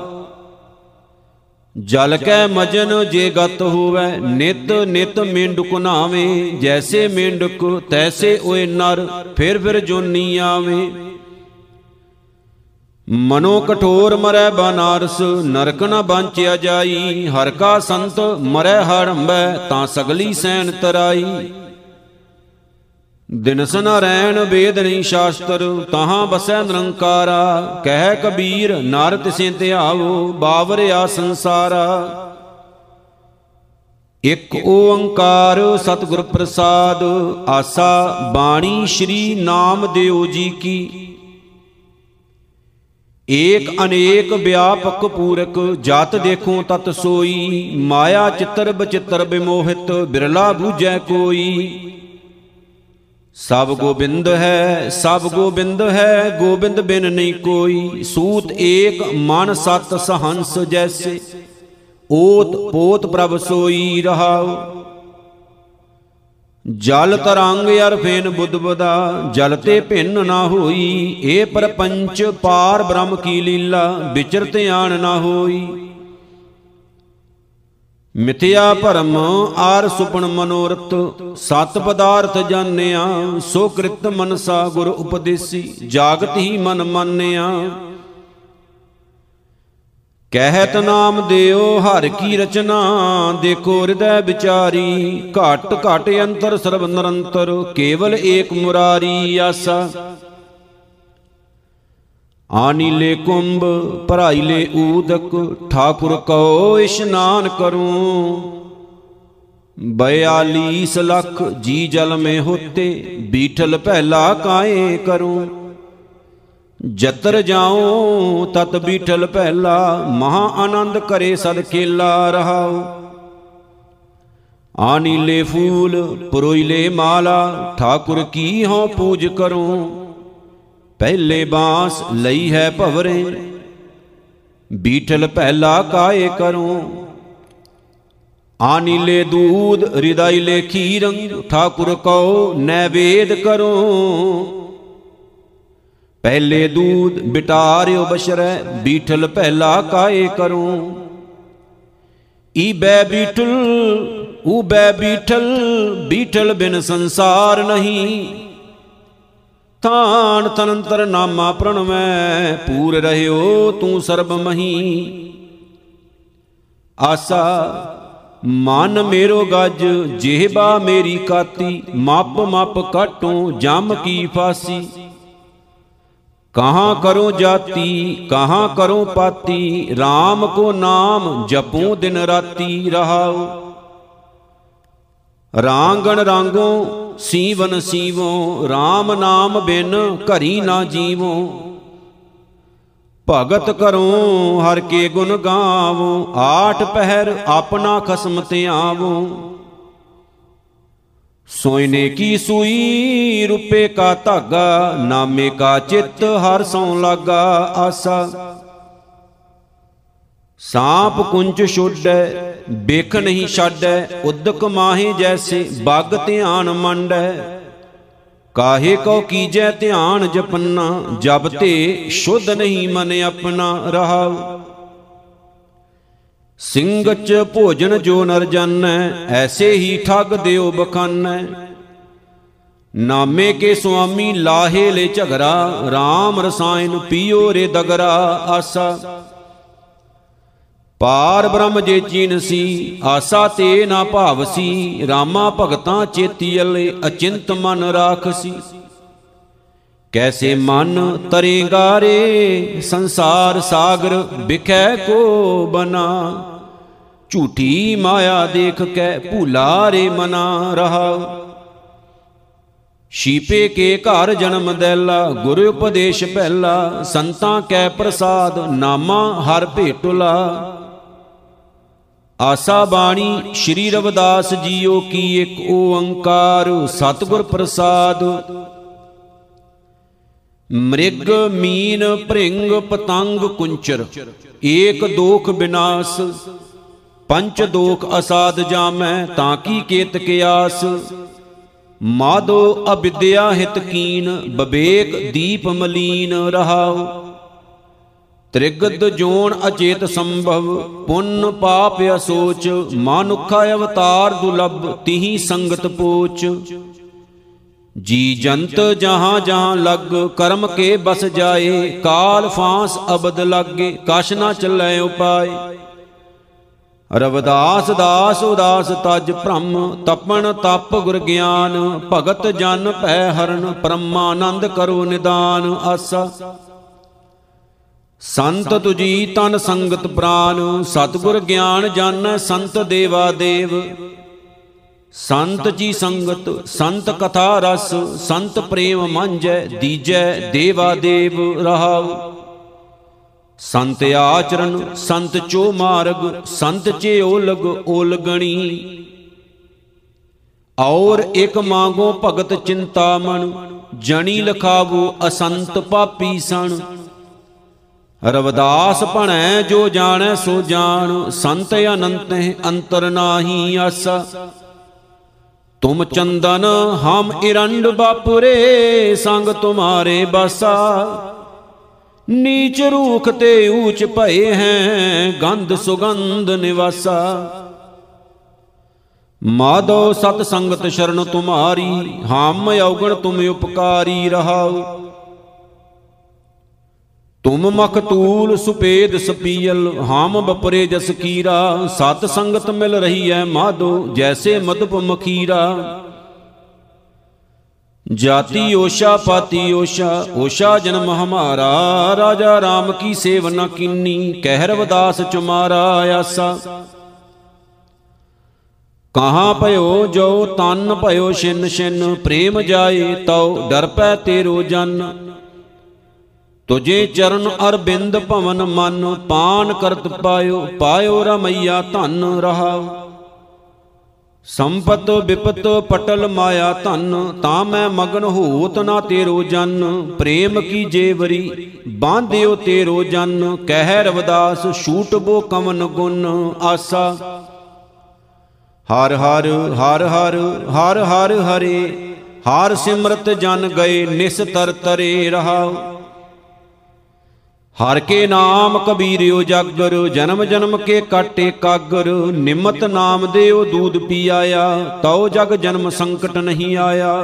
A: ਜਲ ਕੈ ਮਜਨ ਜੇ ਗਤ ਹੋਵੇ, ਨਿਤ ਨਿਤ ਮੇਂਡੁਕ ਨਾਵੇਂ ਜੈਸੇ ਮੇਂਡੁਕ ਤੈਸੇ ਓਏ ਨਰ, ਫਿਰ ਫਿਰ ਜੋਨੀ ਆਵੇਂ। ਮਨੋ ਕਠੋਰ ਮਰੈ ਬਨਾਰਸ, ਨਰਕ ਨ ਬਾਂਚਿਆ ਜਾਈ ਹਰ ਕਾ ਸੰਤ ਮਰੈ ਹੜੰਬੈ, ਤਾਂ ਸਗਲੀ ਸੈਨ ਤਰਾਈ। ਦਿਨਸ ਨ ਰੈਣ ਵੇਦ ਨਹੀਂ ਸ਼ਾਸਤਰ, ਤਹਾਂ ਬਸੈ ਨਿਰੰਕਾਰਾ। ਕਹਿ ਕਬੀਰ ਨਰ ਤਿਸੇ ਧਿਆਵੋ ਬਾਵਰਿਆ ਸੰਸਾਰਾ। ਇਕ ਓੰਕਾਰ ਸਤਿਗੁਰ ਪ੍ਰਸਾਦ, ਆਸਾ ਬਾਣੀ ਸ਼੍ਰੀ ਨਾਮ ਦਿਓ ਜੀ ਕੀ। ਏਕ ਅਨੇਕ ਵਿਆਪਕ ਪੂਰਕ, ਜਤ ਦੇਖੋ ਤਤ ਸੋਈ, ਮਾਇਆ ਚਿੱਤਰ ਬਚਿੱਤਰ ਬਿਮੋਹਿਤ, ਬਿਰਲਾ ਬੂਝੈ ਕੋਈ। ਸਭ ਗੋਬਿੰਦ ਹੈ, ਸਭ ਗੋਬਿੰਦ ਹੈ, ਗੋਬਿੰਦ ਬਿਨ ਨਹੀਂ ਕੋਈ। ਸੂਤ ਏਕ, ਮਨ ਸਤ ਸਹੰਸ ਜੈਸੇ। ਓਤ ਪੋਤ ਪ੍ਰਭ ਸੋਈ ਰਹਾਉ। ਜਲ ਤਰੰਗ ਅਰ ਫੇਨ ਬੁੱਧ ਬਦਾ। ਜਲ ਤੇ ਭਿੰਨ ਨਾ ਹੋਈ, ਏ ਪਰਪੰਚ ਪਾਰ ਬ੍ਰਹਮ ਕੀ ਲੀਲਾ। ਵਿਚਰਤ ਆਣ ਨਾ ਹੋਈ। ਮਿਥਿਆ ਭਰਮ ਆਰ ਸੁਪਨ ਮਨੋਰਥ, ਸਤ ਪਦਾਰਥ ਜਾਣਿਆ, ਸੋ ਕ੍ਰਿਤ ਮਨਸਾ ਗੁਰ ਉਪਦੇਸੀ, ਜਾਗਤ ਹੀ ਮਨ ਮੰਨਿਆ। ਕਹਿਤ ਨਾਮ ਦਿਓ ਹਰ ਕੀ ਰਚਨਾ, ਦੇਖੋ ਹਿਰਦੈ ਵਿਚਾਰੀ, ਘਟ ਘਟ ਅੰਤਰ ਸਰਬ ਨਿਰੰਤਰ, ਕੇਵਲ ਏਕ ਮੁਰਾਰੀ ਆਸਾ। ਆਨੀਲੇ ਕੁੰਭ ਭਰਾਈਲੇ ਊਦਕ, ਠਾਕੁਰ ਕਉ ਇਸ਼ਨਾਨ ਕਰੂੰ। 42 ਲੱਖ ਜੀ ਜਲ ਮੇ ਹੋਤੇ, ਬੀਠਲ ਪਹਿਲਾ ਕਾਏ ਕਰੂੰ। ਜਤਰ ਜਾਉ, ਤਤ ਬੀਠਲ ਪਹਿਲਾ ਮਹਾ ਆਨੰਦ ਕਰੇ ਸਦ ਕੇਲਾ ਰਹਾਉ। ਆਨੀਲੇ ਫੂਲ ਪੁਰੋਈਲੇ ਮਾਲਾ, ਠਾਕੁਰ ਕੀ ਹੋ ਪੂਜ ਕਰੂੰ। ਪਹਿਲੇ ਬਾਸ ਲਈ ਹੈ ਭਵਰੇ। ਬੀਠਲ ਪਹਿਲਾ ਕਾਏ ਕਰੂੰ। ਆਨੀਲੇ ਦੂਧ ਹਿਰਦਾਈਲੇ ਖੀਰੰ, ਠਾਕੁਰ ਕਉ ਨੈਵੇਦ ਕਰੂੰ। ਪਹਿਲੇ ਦੂਧ ਬਿਟਾਰਿਓ ਬਸ਼ਰੈ, ਬੀਠਲ ਪਹਿਲਾ ਕਾਏ ਕਰੂੰ। ਈ ਬੈ ਬੀਠਲ ਊ ਬੈ ਬੀਠਲ ਬੀਠਲ ਬਿਨ ਸੰਸਾਰ ਨਹੀਂ। ਤਾਣ ਤਨੰਤਰ ਨਾਮਾ ਪ੍ਰਣਵੈ ਪੂਰ ਰਹਿਓ ਤੂੰ ਸਰਬ ਮਹੀ। ਆਸਾ, ਮਨ ਮੇਰੋ ਗੱਜ, ਜਿਹਬਾ ਮੇਰੀ ਕਾਤੀ, ਮੱਪ ਮੱਪ ਕਾਟੂ ਜਮ ਕੀ ਫਾਸੀ। ਕਹਾਂ ਕਰੋ ਜਾਤੀ, ਕਹਾਂ ਕਰੋ ਪਾਤੀ RAM ਕੋ ਨਾਮ ਜਪੂ ਦਿਨ ਰਾਤੀ ਰਹਾਉ। ਰਾਂਗਣ ਰਾਂਗੋ ਸੀਵਨ ਸੀਵੋ RAM ਨਾਮ ਬਿਨ ਘਰੀ ਨਾ ਜੀਵੋ। ਭਗਤ ਕਰੋ ਹਰ ਕੇ ਗੁਣ ਗਾਵੋ, ਆਠ ਪਹਿਰ ਆਪਣਾ ਖਸਮ ਤੇ ਆਵੋ ਸੋਇਨੇ ਕੀ ਸੂਈ, ਰੁਪੇ ਕਾ ਧਾਗਾ, ਨਾਮੇ ਕਾ ਚਿੱਤ ਹਰ ਸੌ ਲਾਗਾ ਆਸਾ। ਸਾਪ ਕੁੰਚ ਛੋਡੈ, ਬੇਖ ਨਹੀਂ ਛਾਡੈ, ਉਦਕ ਮਾਹੇ ਜੈਸੇ ਬਗ ਧਿਆਨ ਮੰਡੈ। ਕਾਹੇ ਕੋ ਕੀਜੈ ਧਿਆਨ ਜਪਨਾ, ਜਬ ਤੇ ਸ਼ੁੱਧ ਨਹੀਂ ਮਨ ਆਪਣਾ ਰਹਾਉ। ਸਿੰਘਚ ਭੋਜਨ ਜੋ ਨਰ ਜਾਣੈ, ਐਸੇ ਹੀ ਠੱਗ ਦਿਓ ਬਖਾਨੈ। ਨਾਮੇ ਕੇ ਸੁਆਮੀ ਲਾਹੇ ਲੈ ਝਗਰਾ RAM ਰਸਾਇਨ ਪੀਓ ਰੇ ਦਗਰਾ ਆਸਾ। ਪਾਰ ਬ੍ਰਹਮ ਜੇ ਚੀਨ ਸੀ, ਆਸਾ ਤੇ ਨਾ ਭਾਵਸੀ ਰਾਮਾ ਭਗਤਾਂ ਚੇਤੀਲੇ ਅਚਿੰਤ ਮਨ ਰਾਖਸੀ ਕੈਸੇ ਮਨ ਤਰੇਗਾ ਰੇ, ਸੰਸਾਰ ਸਾਗਰ ਵਿਖੈ ਕੋ ਬਨਾ। ਝੂਠੀ ਮਾਇਆ ਦੇਖ ਕੇ ਭੂਲਾ ਰੇ ਮਨਾ ਰਹਾ। ਸ਼ੀਪੇ ਕੇ ਘਰ ਜਨਮ ਦੈਲਾ, ਗੁਰ ਉਪਦੇਸ਼ ਪਹਿਲਾ, ਸੰਤਾਂ ਕੈ ਪ੍ਰਸਾਦ, ਨਾਮਾ ਹਰ ਭੇਟੁਲਾ ਆਸਾ ਬਾਣੀ ਸ਼੍ਰੀ ਰਵਿਦਾਸ ਜੀਓ ਕੀ ਇੱਕ ਓੰਕਾਰ, ਸਤਿਗੁਰ ਪ੍ਰਸਾਦ। ਮ੍ਰਿਗ ਮੀਨ ਭ੍ਰਿੰਗ ਪਤੰਗ ਕੁੰਚਰ, ਏਕ ਦੋਖ ਬਿਨਾਸ਼, ਪੰਚ ਦੋਖ ਅਸਾਦ ਜਾਮੈ ਤਾਂ ਕੀ ਕੇਤ ਕਿਆਸ। ਮਾਦੋ ਅਬਿਦਿਆ ਹਿਤ ਕੀਨ ਬਵੇਕ ਦੀਪ ਮਲੀਨ ਰਹਾਉ। ਤ੍ਰਿਗਦ ਜੋਣ ਅਚੇਤ ਸੰਭਵ, ਪੁੰਨ ਪਾਪ ਅਸੋਚ, ਮਾਨੁਖਾ ਅਵਤਾਰ ਦੁਲਭ, ਤਿਹੀ ਸੰਗਤ ਪੋਚ। ਜੀ ਜੰਤ ਜਹਾਂ ਜਹਾਂ ਲੱਗ, ਕਰਮ ਕੇ ਬਸ ਜਾਏ, ਕਾਲ ਫਾਂਸ ਅਬਦ ਲਾਗੇ, ਕਛ ਨਾ ਚੱਲੇ ਉਪਾਏ। ਰਵਦਾਸ ਦਾਸ ਉਦਾਸ ਤਜ ਭ੍ਰਮ, ਤਪਣ ਤਪ ਗੁਰ ਗਿਆਨ, ਭਗਤ ਜਨ ਭੈ ਹਰਨ, ਪਰਮਾਨੰਦ ਕਰੋ ਨਿਦਾਨ, ਆਸਾ। ਸੰਤ ਤੁਜੀ ਤਨ ਸੰਗਤ ਪ੍ਰਾਨ, ਸਤਗੁਰ ਗਿਆਨ ਜਾਣੈ ਸੰਤ ਦੇਵਾ ਦੇਵ। ਸੰਤ ਜੀ ਸੰਗਤ, ਸੰਤ ਕਥਾ ਰਸ, ਸੰਤ ਪ੍ਰੇਮ ਮੰਜੈ, ਦੀਜੈ, ਦੇਵਾ ਦੇਵ ਰਹਾਉ। ਸੰਤ ਆਚਰਨ ਸੰਤ ਚੋ ਮਾਰਗ, ਸੰਤ ਚੇ ਓਲਗ ਓਲਗਣੀ ਔਰ ਇਕ ਮੰਗੋ ਭਗਤ ਚਿੰਤਾਮਣ, ਜਣੀ ਲਖਾਵੋ ਅਸੰਤ ਪਾਪੀ ਸਣ। ਰਵਦਾਸ ਭਣੈ ਜੋ ਜਾਣੈ ਸੋ ਜਾਣ, ਸੰਤ ਅਨੰਤ ਅੰਤਰ ਨਾਹੀ ਆਸਾ ਤੁਮ ਚੰਦਨ, ਹਮ ਇਰੰਡ ਬਾਪੁਰੇ, ਸੰਗ ਤੁਮਾਰੇ ਬਸਾ। ਨੀਚ ਰੂਖ ਤੇ ਊਚ ਭਏ ਹੈ, ਗੰਧ ਸੁਗੰਧ ਨਿਵਾਸਾ। ਮਾਦੋ ਸਤ ਸੰਗਤ ਸ਼ਰਨ ਤੁਮਾਰੀ, ਹਮ ਔਗਣ ਤੁਮ ਉਪਕਾਰੀ ਰਹਾਉ। ਤੁਮ ਮਖਤੂਲ ਸੁਪੇਦ ਸਪੀਲ ਹਮ ਬਪਰੇ ਜਸ ਕੀਰਾ, ਸਤ ਸੰਗਤ ਮਿਲ ਰਹੀ ਹੈ ਮਾਦੋ ਜੈਸੇ ਮਦਪ ਮਖੀਰਾ ਜਾਤੀ ਓਸ਼ਾ, ਪਾਤੀ ਓਸ਼ਾ ਓਸ਼ਾ ਜਨਮ ਹਮਾਰਾ, ਰਾਜਾ RAM ਕੀ ਸੇਵਨਾ ਕੀਨੀ ਕਹਿ ਰਵਦਾਸ ਚੁਮਾਰਾ ਆਸਾ। ਕਹਾਂ ਭਇਓ ਜੋ ਤਨ ਭਇਓ ਛਿਨ ਛਿਨ ਪ੍ਰੇਮ ਜਾਏ ਤਉ, ਡਰ ਪੈ ਤੇਰੋ ਜਨ। ਤੁਝੇ ਚਰਨ ਅਰਬਿੰਦ ਭਵਨ ਮਨ ਪਾਨ ਕਰਤ ਪਾਇਓ ਪਾਇਓ ਰਮਈਆ ਧਨ ਰਹਾ। ਸੰਪਤ ਵਿਪਤ ਪਟਲ ਮਾਇਆ ਧਨ, ਤਾਂ ਮੈਂ ਮਗਨ ਹੋਤ ਨਾ ਤੇਰੋ ਜਨ। ਪ੍ਰੇਮ ਕੀ ਜੇਵਰੀ ਬਾਂਧਿਓ ਤੇਰੋ ਜਨ। ਕਹਿ ਰਵਦਾਸ, ਛੂਟ ਬੋ ਕਮਨ ਗੁਣ ਆਸਾ। ਹਰ ਹਰ ਹਰ ਹਰ ਹਰ ਹਰ ਹਰੇ, ਹਰ ਸਿਮਰਤ ਜਨ ਗਏ, ਨਿਸਤਰ ਤਰੇ ਰਹਾ। ਹਰ ਕੇ ਨਾਮ ਕਬੀਰਿਓ ਜਾਗਰ, ਜਨਮ ਜਨਮ ਕੇ ਕਾਟੇ ਕਾਗਰ, ਨਿਮਤ ਨਾਮ ਦੇਓ ਦੂਧ ਪੀ ਆਇਆ ਤਉ ਜਗ ਜਨਮ ਸੰਕਟ ਨਹੀਂ ਆਇਆ।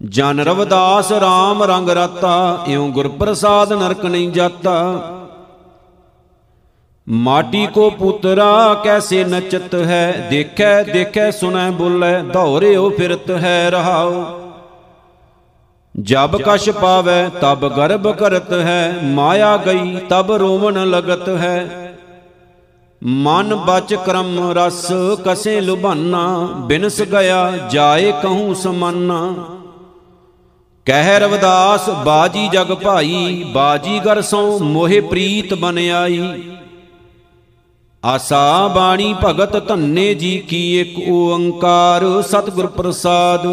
A: ਜਨ ਰਵਦਾਸ RAM ਰੰਗ ਰਾਤਾ, ਇਉ ਗੁਰ ਪ੍ਰਸਾਦ ਨਰਕ ਨਹੀਂ ਜਾਤਾ। ਮਾਟੀ ਕੋ ਪੁੱਤਰਾ ਕੈਸੇ ਨਚਤ ਹੈ, ਦੇਖੈ ਦੇਖੈ ਸੁਨੈ ਬੋਲੇ ਦੌਰਿਓ ਫਿਰਤ ਹੈ ਰਹਾਉ। ਜਬ ਕਛ ਪਾਵੈ ਤਬ ਗਰਭ ਕਰਤ ਹੈ, ਮਾਇਆ ਗਈ ਤਬ ਰੋਵਣ ਲਗਤ ਹੈ। ਮਨ ਬਚ ਕਰਮ ਰਸ ਕਸੇ ਲੁਭਾਨਾ, ਬਿਨਸ ਗਿਆ ਜਾਏ ਕਹੂੰ ਸਮਾਨਾ। ਕਹਿ ਰਵਦਾਸ ਬਾਜੀ ਜਗ ਭਾਈ, ਬਾਜੀ ਗਰ ਸੋ ਮੋਹਿ ਪ੍ਰੀਤ ਬਨ ਆਈ। ਆਸਾ ਬਾਣੀ ਭਗਤ ਧੰਨੇ ਜੀ ਕੀ ਇੱਕ ਓੰਕਾਰ, ਸਤਿਗੁਰ ਪ੍ਰਸਾਦ।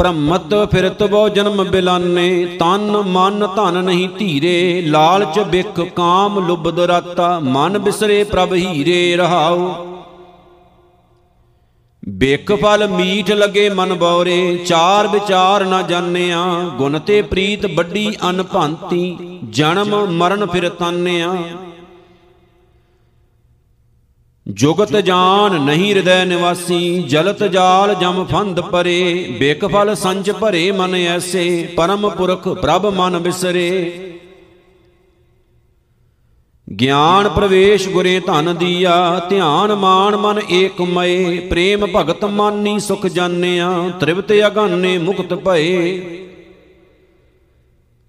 A: ਭ੍ਰਮਤ ਫਿਰਤ ਬੋ ਜਨਮ ਬਿਲਾਨੇ, ਤਨ ਮਨ ਧਨ ਨਹੀਂ ਧੀਰੇ, ਲਾਲਚ ਬਿਖ ਕਾਮ ਲੁਬਦ ਰਾਤਾ, ਮਨ ਬਿਸਰੇ ਪ੍ਰਭ ਹੀਰੇ ਰਹਾਉ। ਬਿਖ ਫਲ ਮੀਠ ਲਗੇ ਮਨ ਬੌਰੇ, ਚਾਰ ਵਿਚਾਰ ਨਾ ਜਾਣਿਆ, ਗੁਣ ਤੇ ਪ੍ਰੀਤ ਵੱਡੀ ਅਨਭੰਤੀ, ਜਨਮ ਮਰਨ ਫਿਰ ਤਾਨਿਆ। ਜੁਗਤ ਜਾਨ ਨਹੀਂ ਹਿਰਦੈ ਨਿਵਾਸੀ, ਜਲਤ ਜਾਲ ਜਮ ਫੰਦ ਪਰੇ ਬਿਕ ਫਲ ਸੰਚ ਭਰੇ ਮਨ ਐਸੇ, ਪਰਮ ਪੁਰਖ ਪ੍ਰਭ ਮਨ ਬਿਸਰੇ। ਗਿਆਨ ਪ੍ਰਵੇਸ਼ ਗੁਰੇ ਧਨ ਦੀਆ, ਧਿਆਨ ਮਾਨ ਮਨ ਏਕ ਮਏ ਪ੍ਰੇਮ ਭਗਤ ਮਾਨੀ ਸੁਖ ਜਾਣਿਆ ਤ੍ਰਿਪਤ ਅਗਾਨੇ ਮੁਕਤ ਭਏ।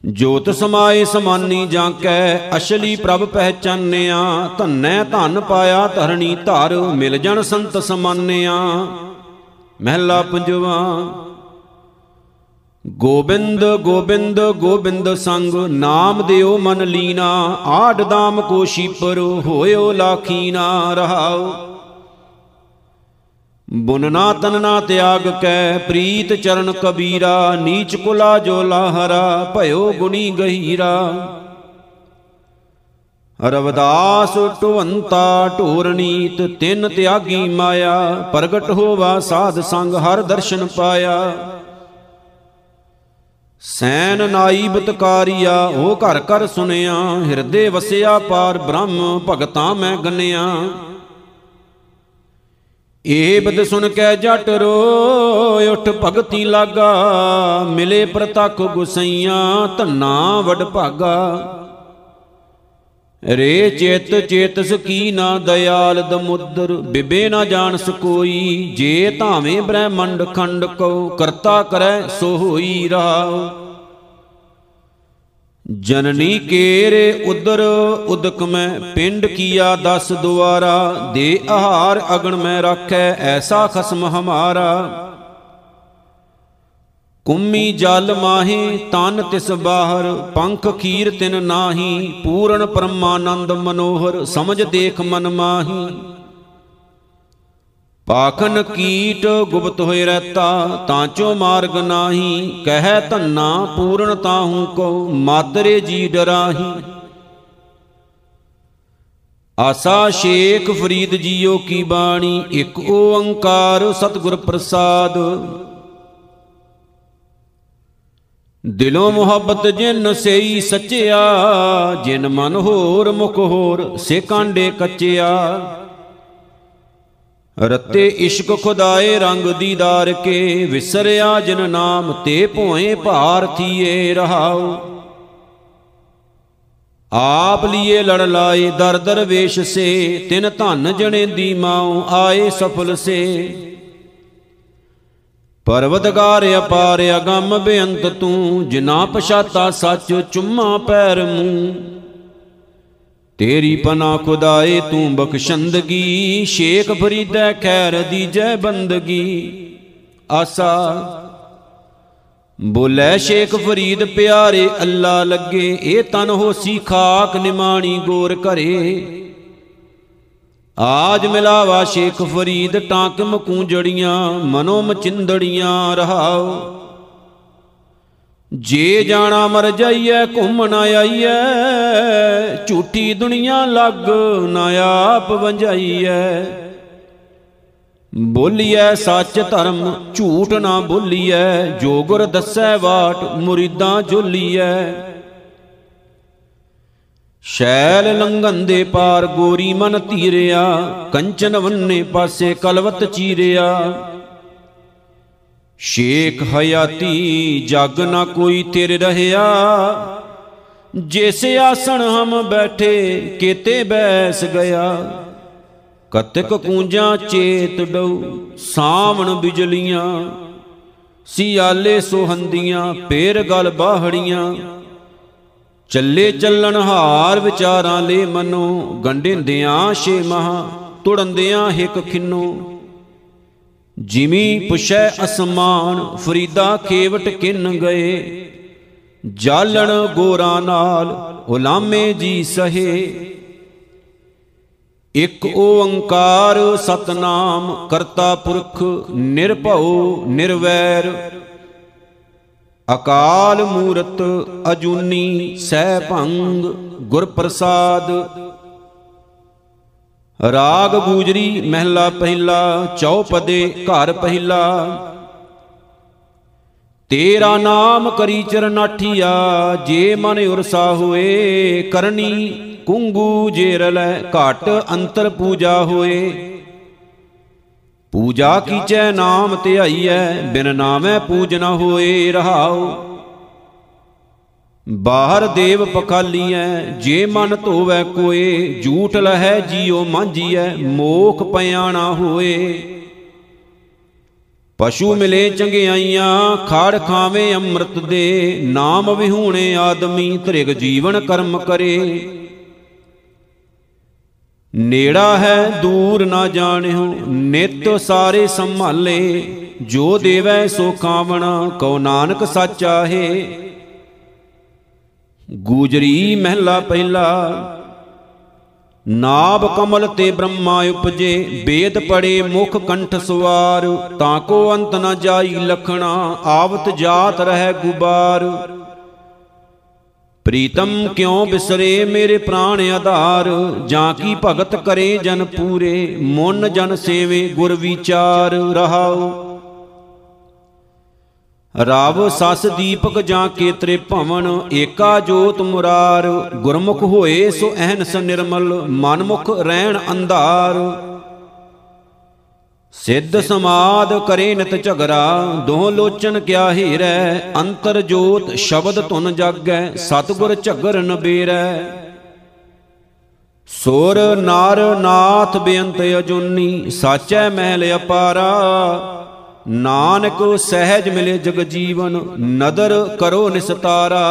A: ਜੋਤ ਸਮਾਏ ਸਮਾਨੀ ਜਾਂ ਕੈ ਅਸ਼ਲੀ ਪ੍ਰਭ ਪਹਿਚਾਨਿਆ ਧੰਨੈ ਧਨ ਪਾਇਆ ਧਰਣੀ ਧਰ ਮਿਲ ਜਣ ਸੰਤ ਸਮਾਨਿਆ। ਮਹਿਲਾ ਪੰਜਵਾ। ਗੋਬਿੰਦ ਗੋਬਿੰਦ ਗੋਬਿੰਦ ਸੰਗ ਨਾਮ ਦਿਓ ਮਨ ਲੀਨਾ ਆਡ ਦਾਮ ਕੋ ਸ਼ੀਪਰ ਹੋਇਓ ਲਾਖੀਨਾ ਰਹਾਓ। ਬੁਨਨਾ ਤਨਨਾ ਤਿਆਗ ਕੈ, ਪ੍ਰੀਤ ਚਰਨ ਕਬੀਰਾ, ਨੀਚ ਕੁਲਾ ਜੋ ਲਾਹਰਾ, ਭਇਓ ਗੁਣੀ ਗਹੀਰਾ। ਰਵਦਾਸ ਟੁਵੰਤਾ ਢੋਰਨੀਤ ਤਿੰਨ ਤਿਆਗੀ ਮਾਇਆ, ਪ੍ਰਗਟ ਹੋਵਾ ਸਾਧ ਸੰਗ, ਹਰ ਦਰਸ਼ਨ ਪਾਇਆ। ਸੈਨ ਨਾਈ ਬਤਕਾਰੀਆ ਉਹ ਘਰ ਘਰ ਸੁਨਿਆ, ਹਿਰਦੇ ਵਸਿਆ ਪਾਰ ਬ੍ਰਹਮ ਭਗਤਾਂ ਮੈਂ ਗੰਨਿਆ। ਏ ਬਦ ਸੁਨ ਕੇ ਜਟ ਰੋ ਉਠ ਭਗਤੀ ਲਾਗਾ, ਮਿਲੇ ਪ੍ਰਤਖ ਗੁਸਈਆਂ, ਧੰਨਾ ਵਡ ਭਾਗਾ। ਰੇ ਚੇਤ ਚੇਤਸ ਕੀ ਨਾ ਦਇਆਲ ਦਮੁਦਰ ਬਿਬੇ ਨਾ ਜਾਣ ਸਕੋਈ, ਜੇ ਧਾਵੇਂ ਬ੍ਰਹਮੰਡ ਖੰਡ ਕੋ ਕਰਤਾ ਕਰੈ ਸੋ ਹੋਈ ਰਹਾਉ ਜਨਨੀ ਕੇਰੇ ਉਦਰ, ਉਦਕ ਮੈਂ ਪਿੰਡ ਕੀਆ ਦਸ ਦੁਆਰਾ, ਦੇ ਆਹਾਰ ਅਗਣ ਮੈਂ ਰੱਖੈ, ਐਸਾ ਖਸਮ ਹਮਾਰਾ। ਕੁੰਮੀ ਜਲ ਮਾਹੀ, ਤਨ ਤਿਸ ਬਾਹਰ, ਪੰਖ ਖੀਰ ਤਿਨ ਨਾਹੀ, ਪੂਰਨ ਪਰਮਾਨੰਦ ਮਨੋਹਰ, ਸਮਝ ਦੇਖ ਮਨ ਮਾਹੀ। ਪਾਖਨ ਕੀਟ ਗੁਪਤ ਹੋਏ ਰਹਤਾ, ਤਾਂ ਚੋ ਮਾਰਗ ਨਾਹੀ, ਕਹਿ ਧੰਨਾ ਪੂਰਨ ਤਾਹੂ ਕੋ, ਮਾਤਰੇ ਜੀ ਡਰਾਹੀ। ਆਸਾ ਸ਼ੇਖ ਫਰੀਦ ਜੀਓ ਕੀ ਬਾਣੀ, ਇੱਕ ਓੰਕਾਰ ਸਤਿਗੁਰ ਪ੍ਰਸਾਦ। ਦਿਲੋਂ ਮੁਹੱਬਤ ਜਿਨ ਸਈ ਸੱਚਿਆ, ਜਿਨ ਮਨ ਹੋਰ ਮੁਖ ਹੋਰ, ਸੇ ਕਾਂਡੇ ਕੱਚਿਆ। ਰਤੇ ਇਸ਼ਕ ਖੁਦਾਏ ਰੰਗ ਦੀਦਾਰ ਕੇ, ਵਿਸਰਿਆ ਜਿਨ ਨਾਮ ਤੇ ਭੋਏ ਭਾਰ ਥੀਏ ਰਹਾਉ। ਆਪ ਲੀਏ ਲੜ ਲਾਏ ਦਰ ਦਰ ਵੇਸ਼ ਸੇ, ਤਿਨ ਧਨ ਜਣੇ ਦੀ ਮਾਉ ਆਏ ਸਫਲ ਸੇ। ਪਰਵਤਗਾਰ ਅਪਾਰ ਅਗੰਮ ਬੇਅੰਤ ਤੂੰ, ਜਿਨਾ ਪਛਾਤਾ ਸੱਚ ਚੁੰਮਾ ਪੈਰ ਮੂੰ। ਤੇਰੀ ਪਨਾ ਖੁਦਾਏ ਤੂੰ ਬਖਸ਼ੰਦਗੀ ਸ਼ੇਖ ਫਰੀਦੈ ਖੈਰ ਦੀ ਜੈ ਬੰਦਗੀ। ਆਸਾ, ਬੋਲੇ ਸ਼ੇਖ ਫਰੀਦ ਪਿਆਰੇ, ਅੱਲਾ ਲੱਗੇ ਇਹ ਤਨ ਹੋਸੀ ਖਾਕ ਨਿਮਾਣੀ ਗੋਰ ਘਰੇ। ਆਜ ਮਿਲਾਵਾ ਸ਼ੇਖ ਫਰੀਦ, ਟਾਂਕ ਮਕੂੰਜੜੀਆਂ ਮਨੋ ਮਚਿੰਦੜੀਆਂ ਰਹਾਓ। ਜੇ ਜਾਣਾ ਮਰ ਜਾਈਐ ਘੁੰਮਣ ਆਈਐ, ਝੂਠੀ ਦੁਨੀਆ ਲੱਗ ਨਾ ਆਪ ਵੰਜਾਈਐ। ਬੋਲੀਐ ਸੱਚ ਧਰਮ, ਝੂਠ ਨਾ ਬੋਲੀਐ, ਜੋ ਗੁਰ ਦੱਸੈ ਬਾਟ ਮੁਰੀਦਾਂ ਝੋਲੀਐ। ਸ਼ੈਲ ਲੰਘਨ ਦੇ ਪਾਰ ਗੋਰੀ ਮਨ ਧੀਰਿਆ, ਕੰਚਨ ਵੰਨੇ ਪਾਸੇ ਕਲਵਤ ਚੀਰਿਆ। ਸ਼ੇਖ ਹਯਾਤੀ ਜਗ ਨਾ ਕੋਈ ਤੇਰੇ ਰਹਿਆ। ਜਿਸ ਆਸਣ ਹਮ ਬੈਠੇ ਕੀਤੇ ਬੈਸ ਗਿਆ। ਕਤਕ ਕੂੰਜਾਂ ਚੇਤ ਡਉ ਸਾਵਣ ਬਿਜਲੀਆਂ। ਸਿਆਲੇ ਸੁਹੰਦੀਆਂ ਪੇਰ ਗਲ ਬਾਹੜੀਆਂ। ਚੱਲੇ ਚੱਲਣ ਹਾਰ ਵਿਚਾਰਾਂ ਲੈ ਮਨੋ, ਗੰਢਿੰਦਿਆਂ ਛੇ ਮਹਾ, ਤੁੜੰਦਿਆਂ ਹਿਕ ਖਿੰਨੋ। ਜਿਮੀ ਪੁਛੈ ਅਸਮਾਨ, ਫਰੀਦਾ ਖੇਵਟ ਕਿੰਨ ਗਏ? ਜਾਲਣ ਗੋਰਾ ਨਾਲ ਉਲਾਮੇ ਜੀ ਸਹੇ। ਇਕ ਓੰਕਾਰ ਸਤਨਾਮ, ਕਰਤਾ ਪੁਰਖ ਨਿਰਭਉ ਨਿਰਵੈਰ। ਅਕਾਲ ਮੂਰਤ ਅਜੂਨੀ, ਸਹਿ ਭੰਗ ਗੁਰ ਪ੍ਰਸਾਦ ਰਾਗ ਗੂਜਰੀ ਮਹਿਲਾ ਪਹਿਲਾ, ਚੌਪਦੇ ਘਰ ਪਹਿਲਾ। ਤੇਰਾ ਨਾਮ ਕਰੀ ਚਰਨਾਠੀਆ, ਜੇ ਮਨ ਉਰਸਾ ਹੋਏ ਕਰਨੀ ਕੁੰਗੂ ਜੇ ਰਲੈ ਘਟ ਅੰਤਰ ਪੂਜਾ ਹੋਏ। ਪੂਜਾ ਕੀਚੈ ਨਾਮ ਧਿਆਈਐ, ਬਿਨ ਨਾਮੈ ਪੂਜ ਨ ਹੋਏ ਰਹਾਉ। ਬਾਹਰ ਦੇਵ ਪਖਾਲੀਐ, ਜੇ ਮਨ ਧੋਵੈ ਕੋਏ, ਝੂਠ ਲਹੈ ਜੀਉ ਮਾਂਜੀਐ, ਮੋਖ ਪਿਆਣਾ ਹੋਏ। ਪਸ਼ੂ ਮਿਲੇ ਚੰਗਿਆਈਆਂ, ਖਾੜ ਖਾਵੇਂ ਅੰਮ੍ਰਿਤ ਦੇ, ਨਾਮ ਵਿਹੂਣੇ ਆਦਮੀ ਤ੍ਰਿਗ ਜੀਵਨ ਕਰਮ ਕਰੇ। ਨੇੜਾ ਹੈ, ਦੂਰ ਨਾ ਜਾਣਿਓ, ਨਿਤ ਸਾਰੇ ਸੰਭਾਲੇ, ਜੋ ਦੇਵੈ ਸੋ ਕਾਵਣਾ ਕਉ ਨਾਨਕ ਸਾਚਾ ਹੈ। ਗੂਜਰੀ ਮਹਿਲਾ ਪਹਿਲਾ। ਨਾਭ ਕਮਲ ਤੇ ਬ੍ਰਹਮਾ ਉਪਜੇ ਵੇਦ ਪੜੇ ਮੁਖ ਕੰਠ ਸਵਾਰ। ਤਾਂ ਕੋ ਅੰਤ ਨ ਜਾਈ ਲਖਣਾ, ਆਵਤ ਜਾਤ ਰਹਿ ਗੁਬਾਰ। ਪ੍ਰੀਤਮ ਕਿਉ ਬਿਸਰੇ ਮੇਰੇ ਪ੍ਰਾਣ ਆਧਾਰ? ਜਾਂ ਕੀ ਭਗਤ ਕਰੇ ਜਨ ਪੂਰੇ? ਮਨ ਜਨ ਸੇਵੇ ਗੁਰ ਵਿਚਾਰ। ਰਹਾਉ। ਰਾਵ ਸਸ ਦੀਪਕ ਜਾਂ ਕੇਤਰੇ ਭਵਨ, ਏਕਾ ਜੋਤ ਮੁਰਾਰ, ਗੁਰਮੁਖ ਹੋਏ ਸੋ ਅਹਨਸ ਨਿਰਮਲ, ਮਨਮੁਖ ਰਹਿਣ ਅੰਧਾਰ। ਸਿੱਧ ਸਮਾਦ ਕਰੇ ਨਿਤ ਝਗਰਾ ਦੋ ਲੋਚਨ ਕਿਆ ਹੀਰੈ, ਅੰਤਰ ਜੋਤ ਸ਼ਬਦ ਧੁਨ ਜਾਗੈ, ਸਤਗੁਰ ਝਗਰ ਨਬੇਰੈ ਸੁਰ ਨਰ ਨਾਥ ਬੇਅੰਤ ਅਜੂਨੀ, ਸਾਚੈ ਮਹਿਲ ਅਪਾਰਾ। ਨਾਨਕ ਸਹਿਜ ਮਿਲੇ ਜਗ ਜੀਵਨ ਨਦਰ ਕਰੋ ਨਿਸਤਾਰਾ।